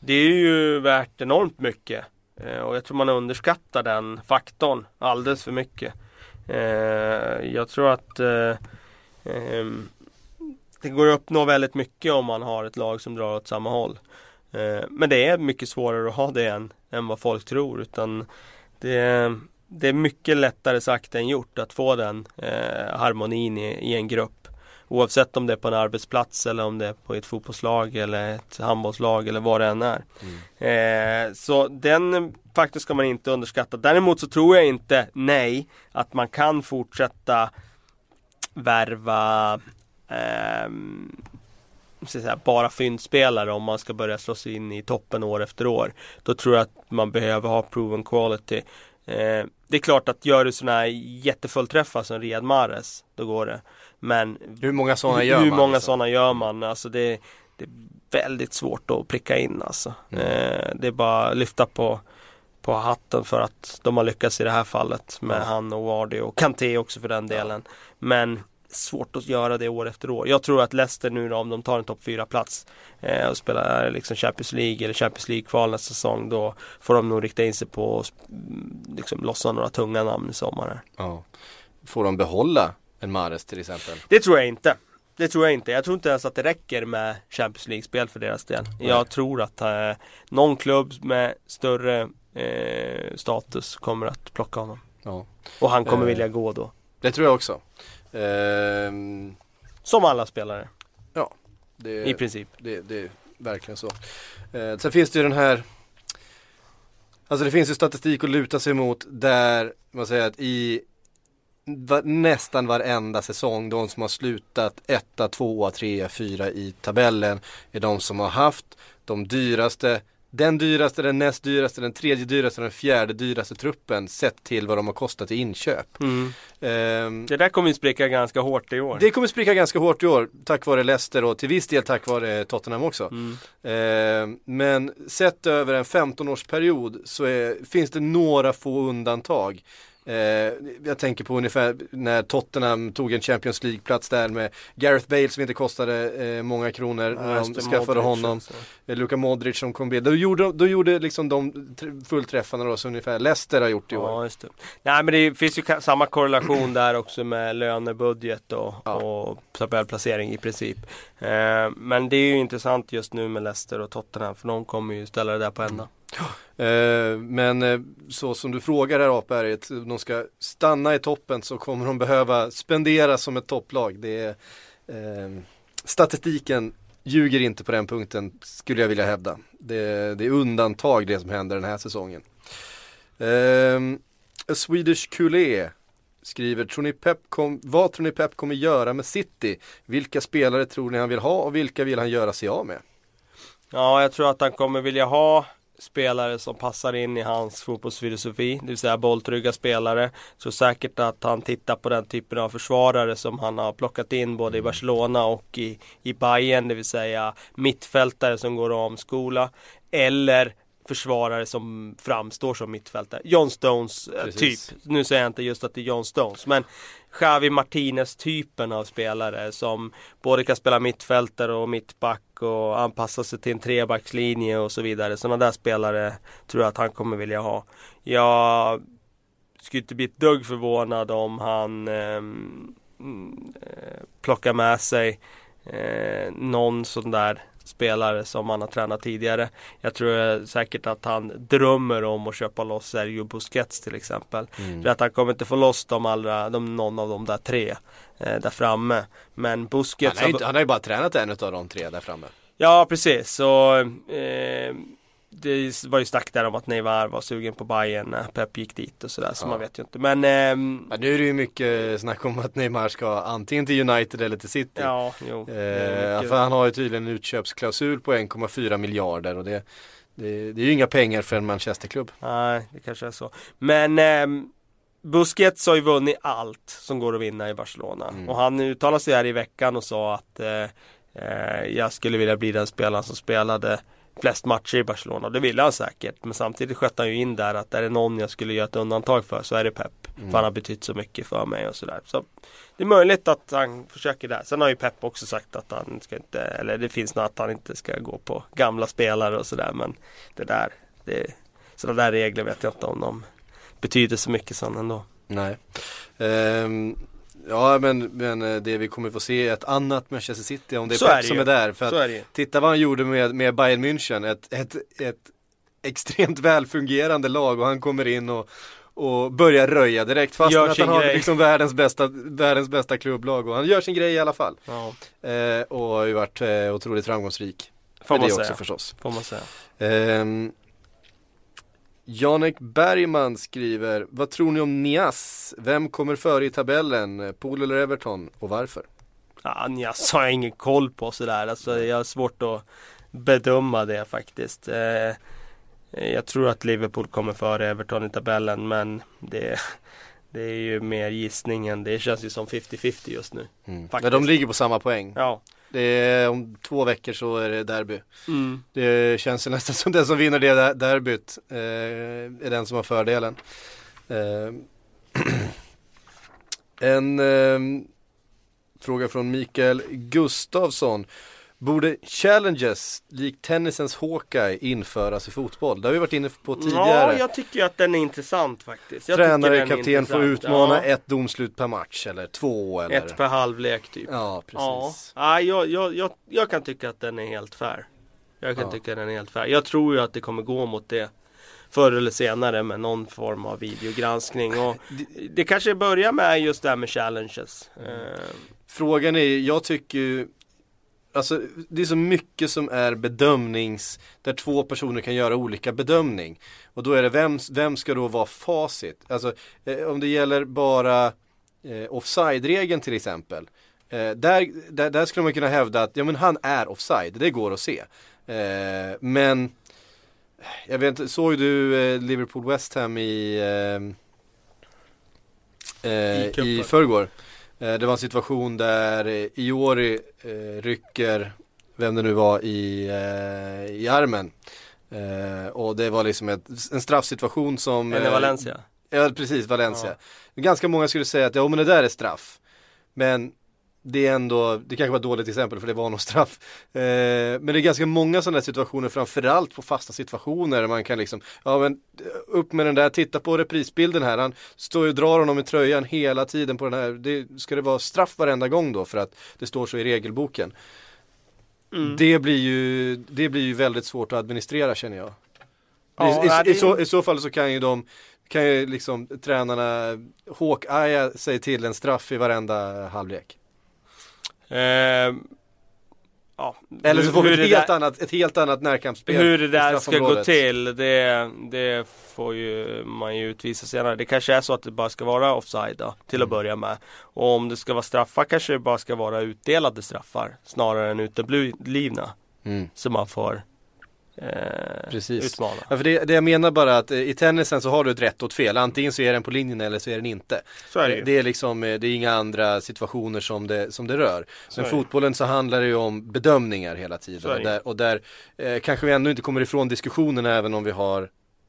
Det är ju värt enormt mycket. Eh, och jag tror man underskattar den faktorn alldeles för mycket. Eh, jag tror att det går att uppnå väldigt mycket om man har ett lag som drar åt samma håll. Eh, men det är mycket svårare att ha det än, än vad folk tror. Utan det, det är mycket lättare sagt än gjort att få den eh, harmonin i, i en grupp. Oavsett om det är på en arbetsplats eller om det är på ett fotbollslag eller ett handbollslag eller vad det än är. Eh, så den faktorn ska man inte underskatta. Däremot så tror jag inte, nej, att man kan fortsätta värva säga, bara fyndspelare om man ska börja slå sig in i toppen år efter år. Då tror jag att man behöver ha proven quality. Eh, det är klart att gör du sådana här jättefullträffar som Riyad Mahrez, då går det. Men Hur många sådana gör hur man? många liksom? sådana gör man? Alltså det, det, väldigt svårt att pricka in alltså. Mm. Eh, det är bara att lyfta på, på hatten för att de har lyckats i det här fallet med Ja. han och Wardy och Kanté också för den delen. Men svårt att göra det år efter år. Jag tror att Leicester nu då, om de tar en topp 4 plats eh, och spelar liksom Champions League eller Champions League-kval nästa säsong då får de nog rikta in sig på att mm, liksom, lossa några tunga namn i sommar. här. Ja. Får de behålla en Mares till exempel? Det tror jag inte. Det tror jag inte. Jag tror inte ens att det räcker med Champions League-spel för deras del. Jag tror att eh, någon klubb med större eh, status kommer att plocka honom. Ja. Och han kommer Eh. vilja gå då. Det tror jag också. Ehm, Som alla spelare det, i princip. det, det är verkligen så. Eh, sen finns det ju den här Alltså det finns ju statistik att luta sig mot där man säger att i va, nästan varenda säsong de som har slutat etta, tvåa, trea, fyra i tabellen är de som har haft de dyraste den dyraste, den näst dyraste, den tredje dyraste, den fjärde dyraste truppen sett till vad de har kostat i inköp. Ehm, Det där kommer ju spricka ganska hårt i år. det kommer spricka ganska hårt i år tack vare Leicester och till viss del tack vare Tottenham också. Mm. Eh, men sett över en 15-årsperiod så är, finns det några få undantag. Eh, jag tänker på ungefär när Tottenham tog en Champions League-plats där med Gareth Bale som inte kostade eh, många kronor när de skaffade Modric honom. Eh, Luka Modric som kom med. Då gjorde, då gjorde liksom de tr- fullträffarna då, så ungefär Leicester har gjort i år. Ja, just det. Nej men det finns ju samma korrelation där också med lönebudget och, Ja. och tabellplacering i princip. Eh, men det är ju intressant just nu med Leicester och Tottenham för de kommer ju ställa det där på ända. Eh, men eh, så som du frågar här Apberget, de ska stanna i toppen så kommer de behöva spendera som ett topplag. Det är, eh, statistiken ljuger inte på den punkten skulle jag vilja hävda. Det, det är undantag det som händer den här säsongen. Eh, A Swedish Kulé skriver, tror ni Pep kom, vad tror ni Pep kommer göra med City? Vilka spelare tror ni han vill ha och vilka vill han göra sig av med? Ja, jag tror att han kommer vilja ha spelare som passar in i hans fotbollsfilosofi, det vill säga bolltrygga spelare. Tror säkert att han tittar på den typen av försvarare som han har plockat in både i Barcelona och i, i Bayern, det vill säga mittfältare som går att omskola. Eller försvarare som framstår som mittfältare. John Stones eh, Precis. typ. Nu säger jag inte just att det är John Stones, men Xavi Martinez typen av spelare som både kan spela mittfältare och mittback och anpassa sig till en trebackslinje och så vidare. Sådana där spelare tror jag att han kommer vilja ha. Jag skulle inte bli ett dugg förvånad om han ehm, mm, eh, plockar med sig eh, någon sån där spelare som han har tränat tidigare. Jag tror säkert att han drömmer om att köpa loss Sergio Busquets till exempel. För att han kommer inte få loss de allra, de, någon av de där tre eh, där framme. Men Han Busquets har, ju, inte- han har ju bara tränat en av de tre där framme. Ja precis, så eh, det var ju snack där om att Neymar var sugen på Bayern när Pep gick dit och sådär, så Ja. man vet ju inte. Men ehm, Ja, nu är det ju mycket snack om att Neymar ska antingen till United eller till City. ja, jo. Eh, för han har ju tydligen en utköpsklausul på 1,4 miljarder och det, det, det är ju inga pengar för en Manchesterklubb. Nej, det kanske är så. Men ehm, Busquets har ju vunnit allt som går att vinna i Barcelona. Mm. Och han uttalade sig här i veckan och sa att eh, eh, jag skulle vilja bli den spelaren som spelade flest matcher i Barcelona. Och det ville han säkert. Men samtidigt sköt han ju in där att är det någon jag skulle göra ett undantag för så är det Pep. Mm. För han har betytt så mycket för mig och sådär. Så det är möjligt att han försöker där. Sen har ju Pep också sagt att han ska inte, eller det finns något att han inte ska gå på gamla spelare och sådär. Men det där, det, sådana där regler vet jag inte om de betyder så mycket sån ändå. Nej. Ehm, ja men, men eh, det vi kommer få se är ett annat Manchester City om det är Så Pep är det som är där. För att, är titta vad han gjorde med, med Bayern München, ett, ett, ett extremt välfungerande lag och han kommer in och och börjar röja direkt fast att han har grej. liksom världens bästa, världens bästa klubblag och han gör sin grej i alla fall. Ja, Eh, och har ju varit eh, otroligt framgångsrik. får man det säga. också förstås. Får man säga. Ehm, Janek Bergman skriver, vad tror ni om Nias? Vem kommer före i tabellen? Pool eller Everton? Och varför? Ja, Nias har jag ingen koll på sådär. Alltså, jag har svårt att bedöma det faktiskt. Eh, jag tror att Liverpool kommer före Everton i tabellen men det, det är ju mer gissningen. Det känns ju som 50-50 just nu. Mm. Faktiskt. De ligger på samma poäng. Ja, är, om två veckor så är det derby. Mm. Det känns nästan som den som vinner det derbyt eh, är den som har fördelen. Eh, en eh, fråga från Mikael Gustavsson. Borde challenges likt tennisens Hawkeye införas i fotboll? Det har vi varit inne på Ja, tidigare. jag tycker att den är intressant faktiskt. Jag Tränare, är kapten får utmana Ja, ett domslut per match eller två eller? Ett per halvlek typ. Ja, Ja, precis. ja jag, jag, jag, jag kan tycka att den är helt fair. Jag kan Ja. tycka att den är helt fair. Jag tror ju att det kommer gå mot det förr eller senare med någon form av videogranskning. Och det kanske börjar med just det här med challenges. Eh, Frågan är, jag tycker Alltså det är så mycket som är bedömnings Där två personer kan göra olika bedömning Och då är det vem, vem ska då vara facit? Alltså eh, om det gäller bara eh, offside-regeln till exempel eh, där, där, där skulle man kunna hävda att ja men han är offside, det går att se eh, Men Jag vet inte, såg du eh, Liverpool West Ham i eh, I i förrgår? Eh, Det var en situation där eh, Iori eh, rycker, vem det nu var, i, i armen. Och det var liksom ett, en straffsituation som... eller Valencia. Ja precis, Valencia. Ganska många skulle säga att ja men det där är straff. Men det är ändå, det kanske var ett dåligt exempel för det var nog straff. Eh, men det är ganska många sådana situationer, framförallt på fasta situationer där man kan liksom, ja men upp med den där, titta på reprisbilden här, han står och drar honom i tröjan hela tiden på den här, det, ska det vara straff varenda gång då för att det står så i regelboken? Mm. Det blir ju, det blir ju väldigt svårt att administrera känner jag. Ja, I, i, i, så, I så fall så kan ju de kan ju liksom tränarna hawk-eya sig till en straff i varenda halvlek. Eh, ja, Eller så får vi ett helt, där- annat, ett helt annat närkampsspel. Hur det där ska gå till, det, det får ju man ju utvisa senare. Det kanske är så att det bara ska vara offside då, till Mm. att börja med. Och om det ska vara straffar kanske det bara ska vara utdelade straffar snarare än uteblivna. Mm. Så man får eh, Precis. utmana. Ja, för det, det jag menar bara att eh, i tennisen så har du ett rätt och ett fel. Antingen så är den på linjen eller så är den inte. Så är det Det, ju. det är liksom, eh, det är inga andra situationer som det, som det rör. Så Men fotbollen så handlar det ju om bedömningar hela tiden. Och där, och där eh, kanske vi ändå inte kommer ifrån diskussionen även om vi har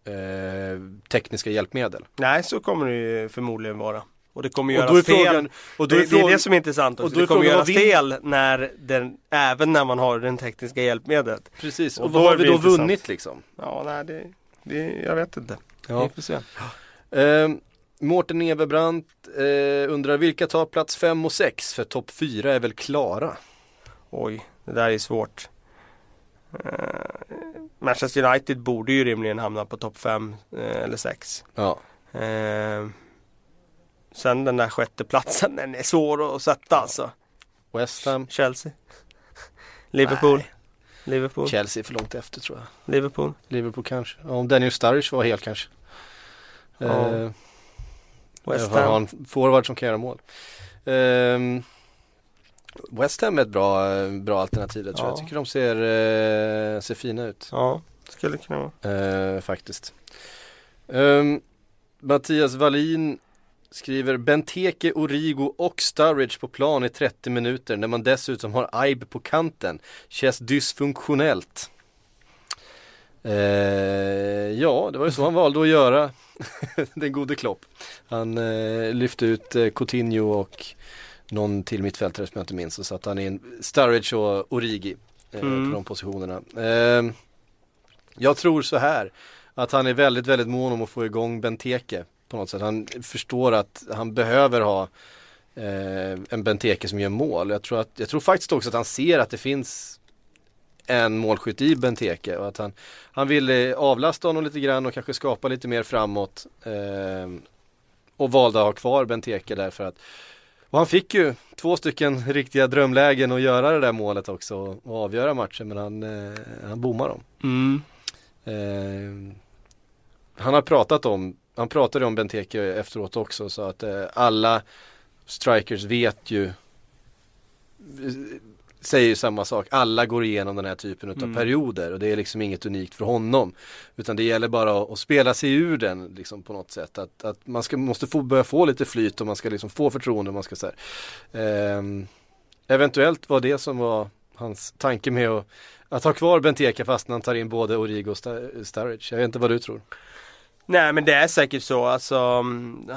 eh, tekniska hjälpmedel. Nej, så kommer det ju förmodligen vara. Och det kommer Och är fel. frågan, och det, är det är frågan, det som är intressant och också. är Det kommer frågan, vin- fel när den, även när man har den tekniska hjälpmedlet. precis, och, och vad har vi då intressant. vunnit liksom? Ja, nej det, det jag vet inte. Ja. Vi får se. Eh, Mårten Everbrant eh, undrar vilka tar plats 5 och 6 för topp 4 är väl klara? Oj, det där är svårt. Eh, Manchester United borde ju rimligen hamna på topp 5 eller 6. Ja. Eh, sen den där sjätte platsen, den är svår att sätta alltså. West Ham, Chelsea. Liverpool. Nej. Liverpool. Chelsea är för långt efter tror jag. Liverpool. Liverpool kanske. Ja, om Daniel Sturridge var hel kanske. Ja. Eh, West jag har Ham. en forward som kan göra mål. Ehm, West Ham är ett bra, bra alternativ jag tror Ja. jag. tycker de ser, eh, ser fina ut. Ja, skulle kunna vara. Eh, faktiskt. Ehm, Mattias Wallin skriver Benteke, Origo och Sturridge på plan i 30 minuter när man dessutom har Aib på kanten. Känns dysfunktionellt. Eh, ja, det var ju så han valde att göra. Den gode Klopp. Han eh, lyfte ut eh, Coutinho och någon till mittfältare som jag inte minns och satte han in Sturridge och Origi eh, Mm. på de positionerna. Eh, jag tror så här att han är väldigt, väldigt mån om att få igång Benteke på något sätt. Han förstår att han behöver ha eh, en Benteke som gör mål. Jag tror, att, jag tror faktiskt också att han ser att det finns en målskytt i Benteke och att han, han vill eh, avlasta honom lite grann och kanske skapa lite mer framåt. Eh, och valde att ha kvar Benteke därför att och han fick ju två stycken riktiga drömlägen att göra det där målet också och, och avgöra matchen men han, eh, han bommar dem. Mm. Eh, han har pratat om, han pratade om Benteke efteråt också så att eh, alla strikers vet ju säger ju samma sak, alla går igenom den här typen av Mm. perioder och det är liksom inget unikt för honom. Utan det gäller bara att, att spela sig ur den liksom på något sätt. Att, att man ska, måste få, börja få lite flyt och man ska liksom få förtroende. Man ska så här, ehm, eventuellt var det som var hans tanke med att, att ha kvar Benteke fast han tar in både Origo och Sturridge. Jag vet inte vad du tror. Nej men det är säkert så alltså. mm,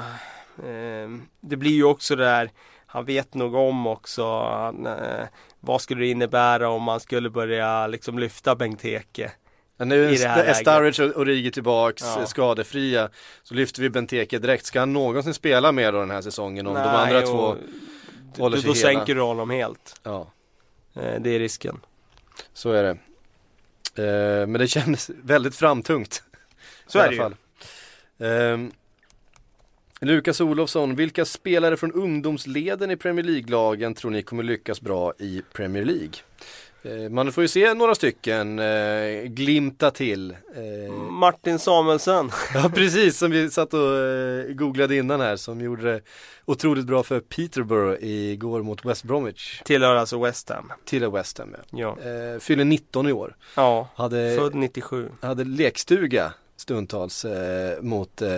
eh, det blir ju också det där. Han vet nog om också. Han, eh, vad skulle det innebära om man skulle börja liksom lyfta Benteke? Men nu I det här är. Sturridge och Origi tillbaks Ja. eh, skadefria. Så lyfter vi Benteke direkt. Ska han någonsin spela mer då den här säsongen om de Nej, andra och två då, håller då sig hela? sänker du honom helt. Ja, Eh, det är risken. så är det. Eh, men det kändes väldigt framtungt. Så i är det ju. Ehm, Lukas Olofsson, vilka spelare från ungdomsleden i Premier League-lagen tror ni kommer lyckas bra i Premier League? Eh, man får ju se några stycken eh, glimta till. Eh, Martin Samuelsson. ja precis, som vi satt och eh, googlade innan här, som gjorde det otroligt bra för Peterborough igår mot West Bromwich. Tillhör alltså West Ham. Till West Ham. Ja. Ja. Eh, fyller 19 i år. ja. Hade, Född 97. hade lekstuga stundtals eh, mot eh,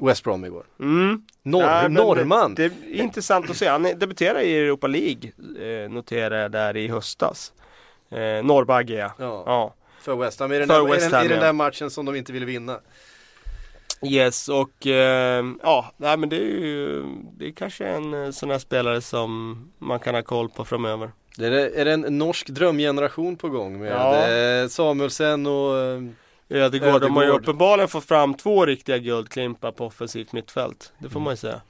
West Brom igår. Mm. Norr, men norrman! Det, det är intressant att se. Han debuterade i Europa League. Eh, noterade jag där i höstas. Eh, Norrbagge ja. Ja, ja. för West Ham. I den, där, i West den, Ham, i den ja. där matchen som de inte ville vinna. Yes och eh, ja, nej men det är ju Det är kanske en eh, sån här spelare som man kan ha koll på framöver. Det är, är det en norsk drömgeneration på gång med Ja. eh, Samuelsen och eh, Ödegård, de har ju Ödegård. uppenbarligen fått fram två riktiga guldklimpar på offensivt mittfält. Det får man ju säga.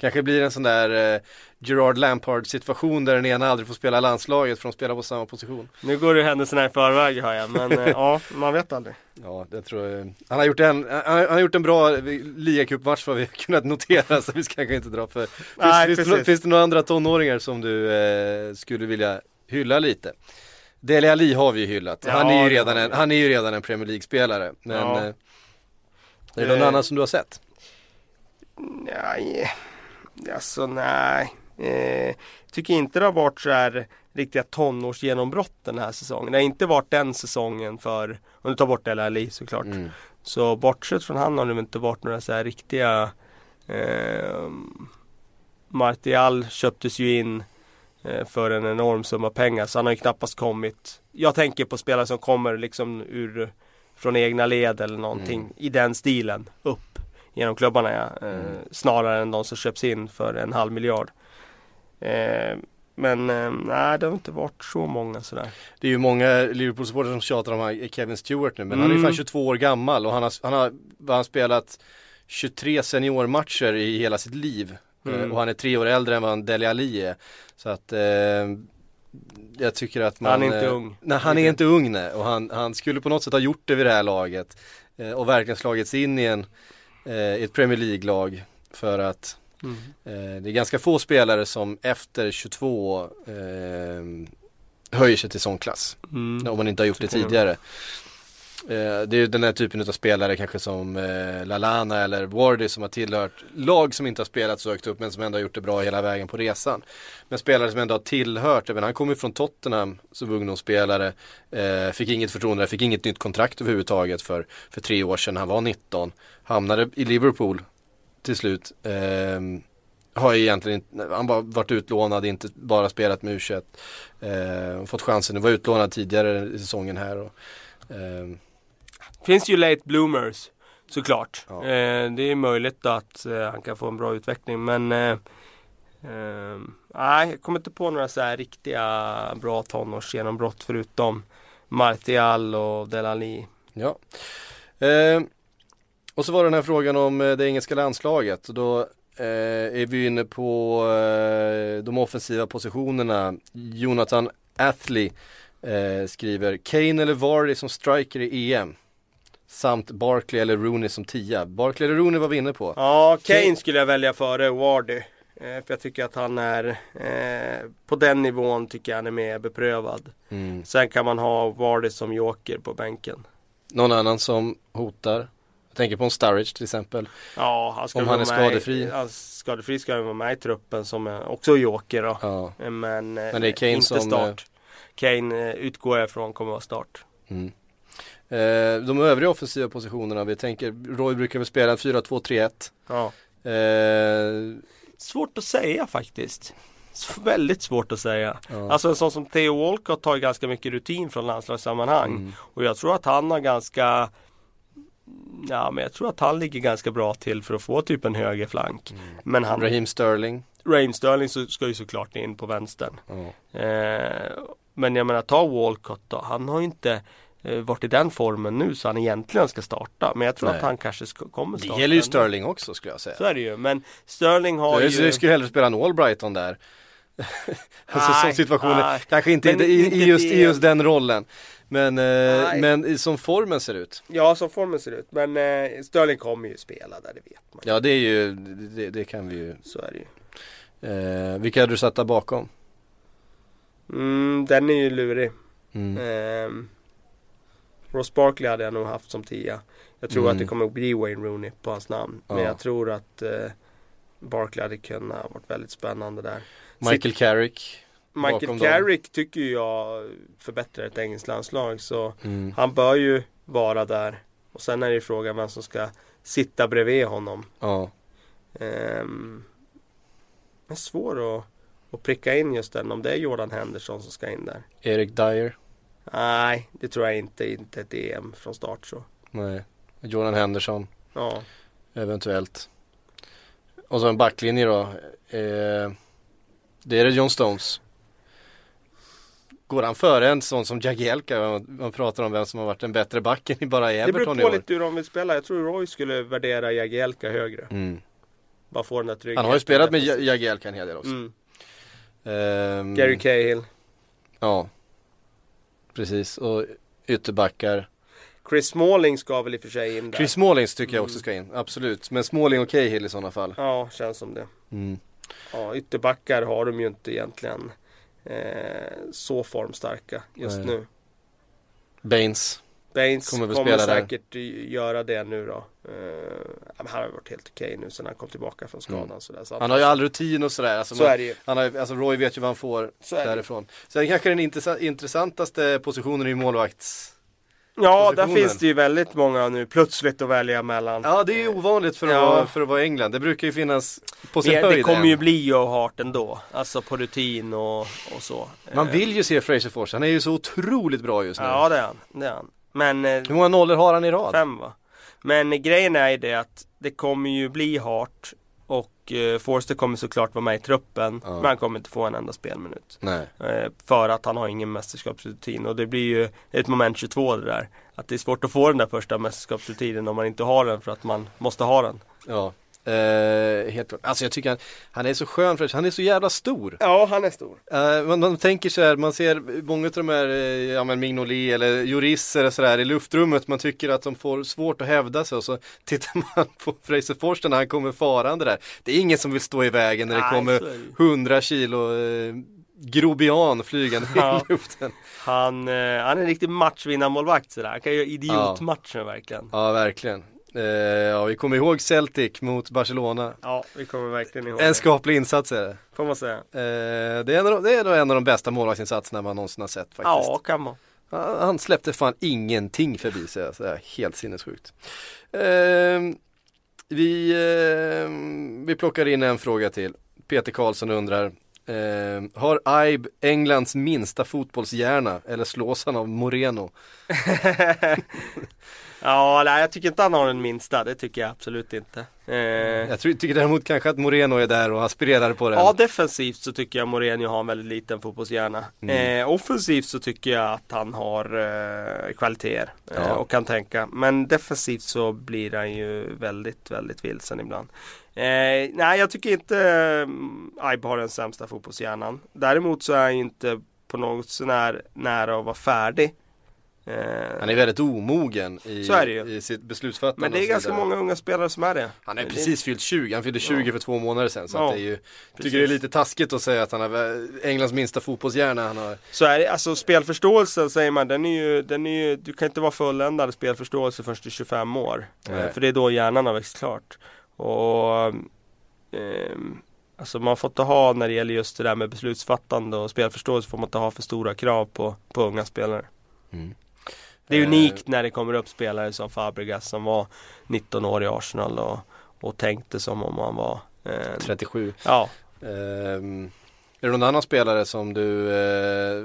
kanske blir en sån där eh, Gerard Lampard situation där den ena aldrig får spela landslaget för de spelar på samma position. Nu går det händelserna i förväg hör jag, men eh, ja, man vet aldrig. Ja, det tror jag. Han har gjort en, han, han har gjort en bra ligacupmatch vad vi har kunnat notera så vi ska kanske inte dra för. Finns, Nej, finns, det, finns det några andra tonåringar som du eh, skulle vilja hylla lite? Dele Alli har vi ju hyllat. Han, Ja, är ju redan en, han är ju redan en Premier League-spelare. Men Ja. eh, är det någon Eh. annan som du har sett? Nej, alltså nej. Eh, tycker inte det har varit så här riktiga tonårsgenombrott den här säsongen. Det har inte varit den säsongen för, om du tar bort El Ali såklart. Mm. Så bortsett från han har det inte varit några så här riktiga eh, Martial köptes ju in för en enorm summa pengar så han har ju knappast kommit. Jag tänker på spelare som kommer liksom ur från egna led eller någonting Mm. i den stilen upp genom klubbarna ja. eh, Mm. snarare än de som köps in för en halv miljard. Eh, men eh, nej det har inte varit så många sådär. Det är ju många Liverpool-supportrar som tjatar om han- Kevin Stewart nu men han är ju Mm. fan 22 år gammal och han har, han har, vad har spelat 23 seniormatcher i hela sitt liv. Mm. Eh, Och han är tre år äldre än vad Dele Alli är. Så att eh, jag tycker att man Han är inte eh, ung. Nej han är inte ung nej och han, han skulle på något sätt ha gjort det vid det här laget. Eh, och verkligen slagits in i en, eh, i ett Premier League-lag. För att Mm. Eh, det är ganska få spelare som efter 22 eh, höjer sig till sån klass. Mm. Om man inte har gjort det tidigare. Eh, det är ju den här typen av spelare kanske som eh, Lalana eller Wardy som har tillhört lag som inte har spelat så högt upp men som ändå har gjort det bra hela vägen på resan. Men spelare som ändå har tillhört, även han kom ju från Tottenham som ungdomsspelare, eh, fick inget förtroende, där, fick inget nytt kontrakt överhuvudtaget för, för tre år sedan, han var 19, hamnade i Liverpool till slut. Eh, har egentligen inte, han har varit utlånad, inte bara spelat med U21. Eh, fått chansen, att vara utlånad tidigare i säsongen här. Och, eh, Finns ju late bloomers såklart. Ja. Eh, det är möjligt att eh, han kan få en bra utveckling men eh, eh, Nej, jag kommer inte på några så här riktiga bra tonårsgenombrott förutom Martial och Delali. Ja. Eh, och så var det den här frågan om eh, det engelska landslaget. Då eh, är vi inne på eh, de offensiva positionerna. Jonathan Athley skriver Kane eller Vardy som striker i EM. Samt Barkley eller Rooney som tia. Barkley eller Rooney var vi inne på. Ja, Kane Kane- skulle jag välja före Wardy. Eh, för jag tycker att han är eh, på den nivån tycker jag han är mer beprövad. Mm. Sen kan man ha Wardy som joker på bänken. Någon annan som hotar? Jag tänker på en Sturridge till exempel. Ja, han ska Om han är med i- skadefri. Ja, skadefri ska han vara med i truppen som är också joker då. Ja. Men, Men det är Kane inte som, start. Kane eh, utgår jag ifrån kommer vara start. Mm. Eh, de övriga offensiva positionerna, vi tänker, Roy brukar väl spela en 4-2-3-1. Ja. Eh, Svårt att säga faktiskt. S- Väldigt svårt att säga. Ja. Alltså en sån som Theo Walcott har ganska mycket rutin från landslagssammanhang. Mm. Och jag tror att han har ganska Ja men jag tror att han ligger ganska bra till för att få typ en högerflank. Mm. Men han, Raheem Sterling. Raheem Sterling så, ska ju såklart in på vänstern. Ja. Eh, men jag menar ta Walcott då. Han har ju inte eh, varit i den formen nu så han egentligen ska starta. Men jag tror Nej. att han kanske ska, kommer Det starta. gäller ju. Sterling också skulle jag säga. Så är det ju. Men Sterling har Jag, ju... jag skulle hellre spela en Albrighton där. alltså Nej, som situationen, nej. kanske inte, i, i, inte just, det. i just den rollen. Men, eh, men i- som formen ser ut. Ja, som formen ser ut. Men eh, Sterling kommer ju spela där, det vet man. Ja det är ju, det, det kan vi ju. Så är det ju. Eh, vilka hade du satt där bakom? Mm, den är ju lurig. Mm. Ehm, Ross Barkley hade jag nog haft som tia. Jag tror Mm. att det kommer att bli Wayne Rooney på hans namn. Men Ja. jag tror att eh, Barkley hade kunnat varit väldigt spännande där. Michael Carrick. Michael bakom dem. Carrick tycker jag förbättrar ett engelskt landslag. Så Mm. han bör ju vara där. Och sen är det ju frågan vem som ska sitta bredvid honom. Ja. Um, det är svår att, att pricka in just den. Om det är Jordan Henderson som ska in där. Erik Dyer. Nej, det tror jag inte. Inte ett EM från start så. Nej. Jordan Henderson. Ja. Eventuellt. Och så en backlinje då. Eh, det är det John Stones. Går han före en sån som Jagielka? Man, pratar om vem som har varit en bättre backen i bara i Det beror Everton på lite hur de vill spela. Jag tror Roy skulle värdera Jagielka högre. Mm. Bara få den där tryggheten. Han har ju spelat med Ja- Jagielka en hel del också. Mm. Ehm, Gary Cahill. Ja. Precis. Och ytterbackar. Chris Smalling ska väl i och för sig in där. Chris Smålings tycker jag också ska in. Absolut. Men Småling och Cahill i sådana fall. Ja, känns som det. Mm. Ja, ytterbackar har de ju inte egentligen eh, så formstarka just Nej. nu. Baines. Baines Kommer kommer, där. säkert y- göra det nu då. Eh, han har varit helt okej nu sen han kom tillbaka från skadan. Mm. Sådär. Så Han har ju all rutin och sådär. Alltså, Så man, är det ju. han har, ju- alltså Roy vet ju vad han får Så är det. därifrån. Sen kanske den intressa- intressantaste positionen i målvakts... Ja, där finns det ju väldigt många nu plötsligt att välja mellan. Ja det är ju ovanligt för att, Ja. vara, för att vara England. Det brukar ju finnas på sin Men det höjd kommer ju bli Joe Hart ändå. Alltså på rutin och, och så. Man Eh, vill ju se Fraser Forss. Han är ju så otroligt bra just nu. Ja det är han. Det är han. Men eh, Hur många nollor har han i rad? fem va? Men grejen är ju det att det kommer ju bli Hart. Och eh, Forster kommer såklart vara med i truppen. Ja. Men han kommer inte få en enda spelminut. Eh, för att han har ingen mästerskapsrutin. Och det bblir ju ett moment 22 det där. Att det är svårt att få den där första mästerskapsrutinen om man inte har den för att man måste ha den. Ja. Eh, helt klart. Alltså jag tycker han, han är så skön för han är så jävla stor. Ja, han är stor. Eh, man, man tänker så här, man ser många av de här, eh, ja men Mignolet eller Juris eller sådär i luftrummet, man tycker att de får svårt att hävda sig och så tittar man på Fraser Forster när han kommer farande där. Det är ingen som vill stå i vägen när det Nej, kommer ju. 100 kilo eh, grobian flygande Ja. i luften. Han, han är en riktig matchvinnarmålvakt sådär. Han kan göra idiotmatcher verkligen. Ja verkligen. Eh, ja vi kommer ihåg Celtic mot Barcelona. Ja, vi kommer verkligen ihåg En skaplig insats är det. Får man säga. Eh, det, är en av, de- det är en av de bästa målvaktsinsatserna man någonsin har sett faktiskt. Ja, kan man. Han släppte fan ingenting förbi sig, alltså, det är helt sinnessjukt. Ehm, vi, vi plockar in en fråga till. Peter Karlsson undrar, ehm, har Aib Englands minsta fotbollshjärna eller slås han av Moreno? Ja, nej, jag tycker inte han har den minsta. Det tycker jag absolut inte. Eh, Jag tror, tycker däremot kanske att Moreno är där och aspirerar på den. ja, defensivt så tycker jag Moreno har en väldigt liten fotbollshjärna. Mm. Eh, offensivt så tycker jag att han har eh, kvaliteter eh, Ja. och kan tänka. Men defensivt så blir han ju väldigt, väldigt vilsen ibland. Eh, nej, jag tycker inte eh, Aib har den sämsta fotbollshjärnan. Däremot så är han inte på något sånär nära att vara färdig. Eh, Han är väldigt omogen i, i sitt beslutsfattande. men det är ganska många unga spelare som är det. Han är precis fyllt 20, han fyllde 20 Ja. för två månader sedan. Så Ja, det är ju, precis. tycker det är lite taskigt att säga att han har Englands minsta fotbollshjärna. Han har, Så är det, alltså spelförståelsen säger man, den är ju, den är ju, du kan inte vara fulländad spelförståelse förrän du är 25 år. Nej. Eh, För det är då hjärnan har växt klart. Och ehm, Alltså man får inte ha när det gäller just det där med beslutsfattande och spelförståelse får man inte ha för stora krav på, på unga spelare. Mm. Det är Eh. unikt när det kommer upp spelare som Fabregas som var 19 år i Arsenal och, och tänkte som om han var eh, 37. Ja, Ehm, det någon annan spelare som du eh,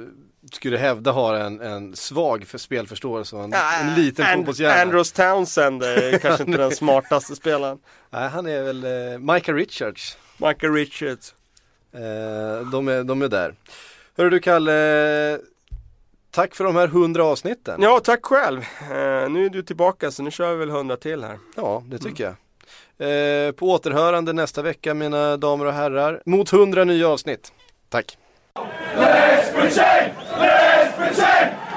skulle hävda har en, en svag för spelförståelse och en, en liten And- fotbollshjärna? Andros Townsend är kanske inte den smartaste spelaren. Nej, han är väl eh, Michael Richards. Michael Richards. Eh, de, är, de är där. Hörru du Kalle, tack för de här hundra avsnitten. Ja, tack själv. Eh, nu är du tillbaka så nu kör vi väl 100 till här. Ja, det tycker jag. Eh, på återhörande nästa vecka mina damer och herrar, mot hundra nya avsnitt. Tack! Let's pretend! Let's pretend!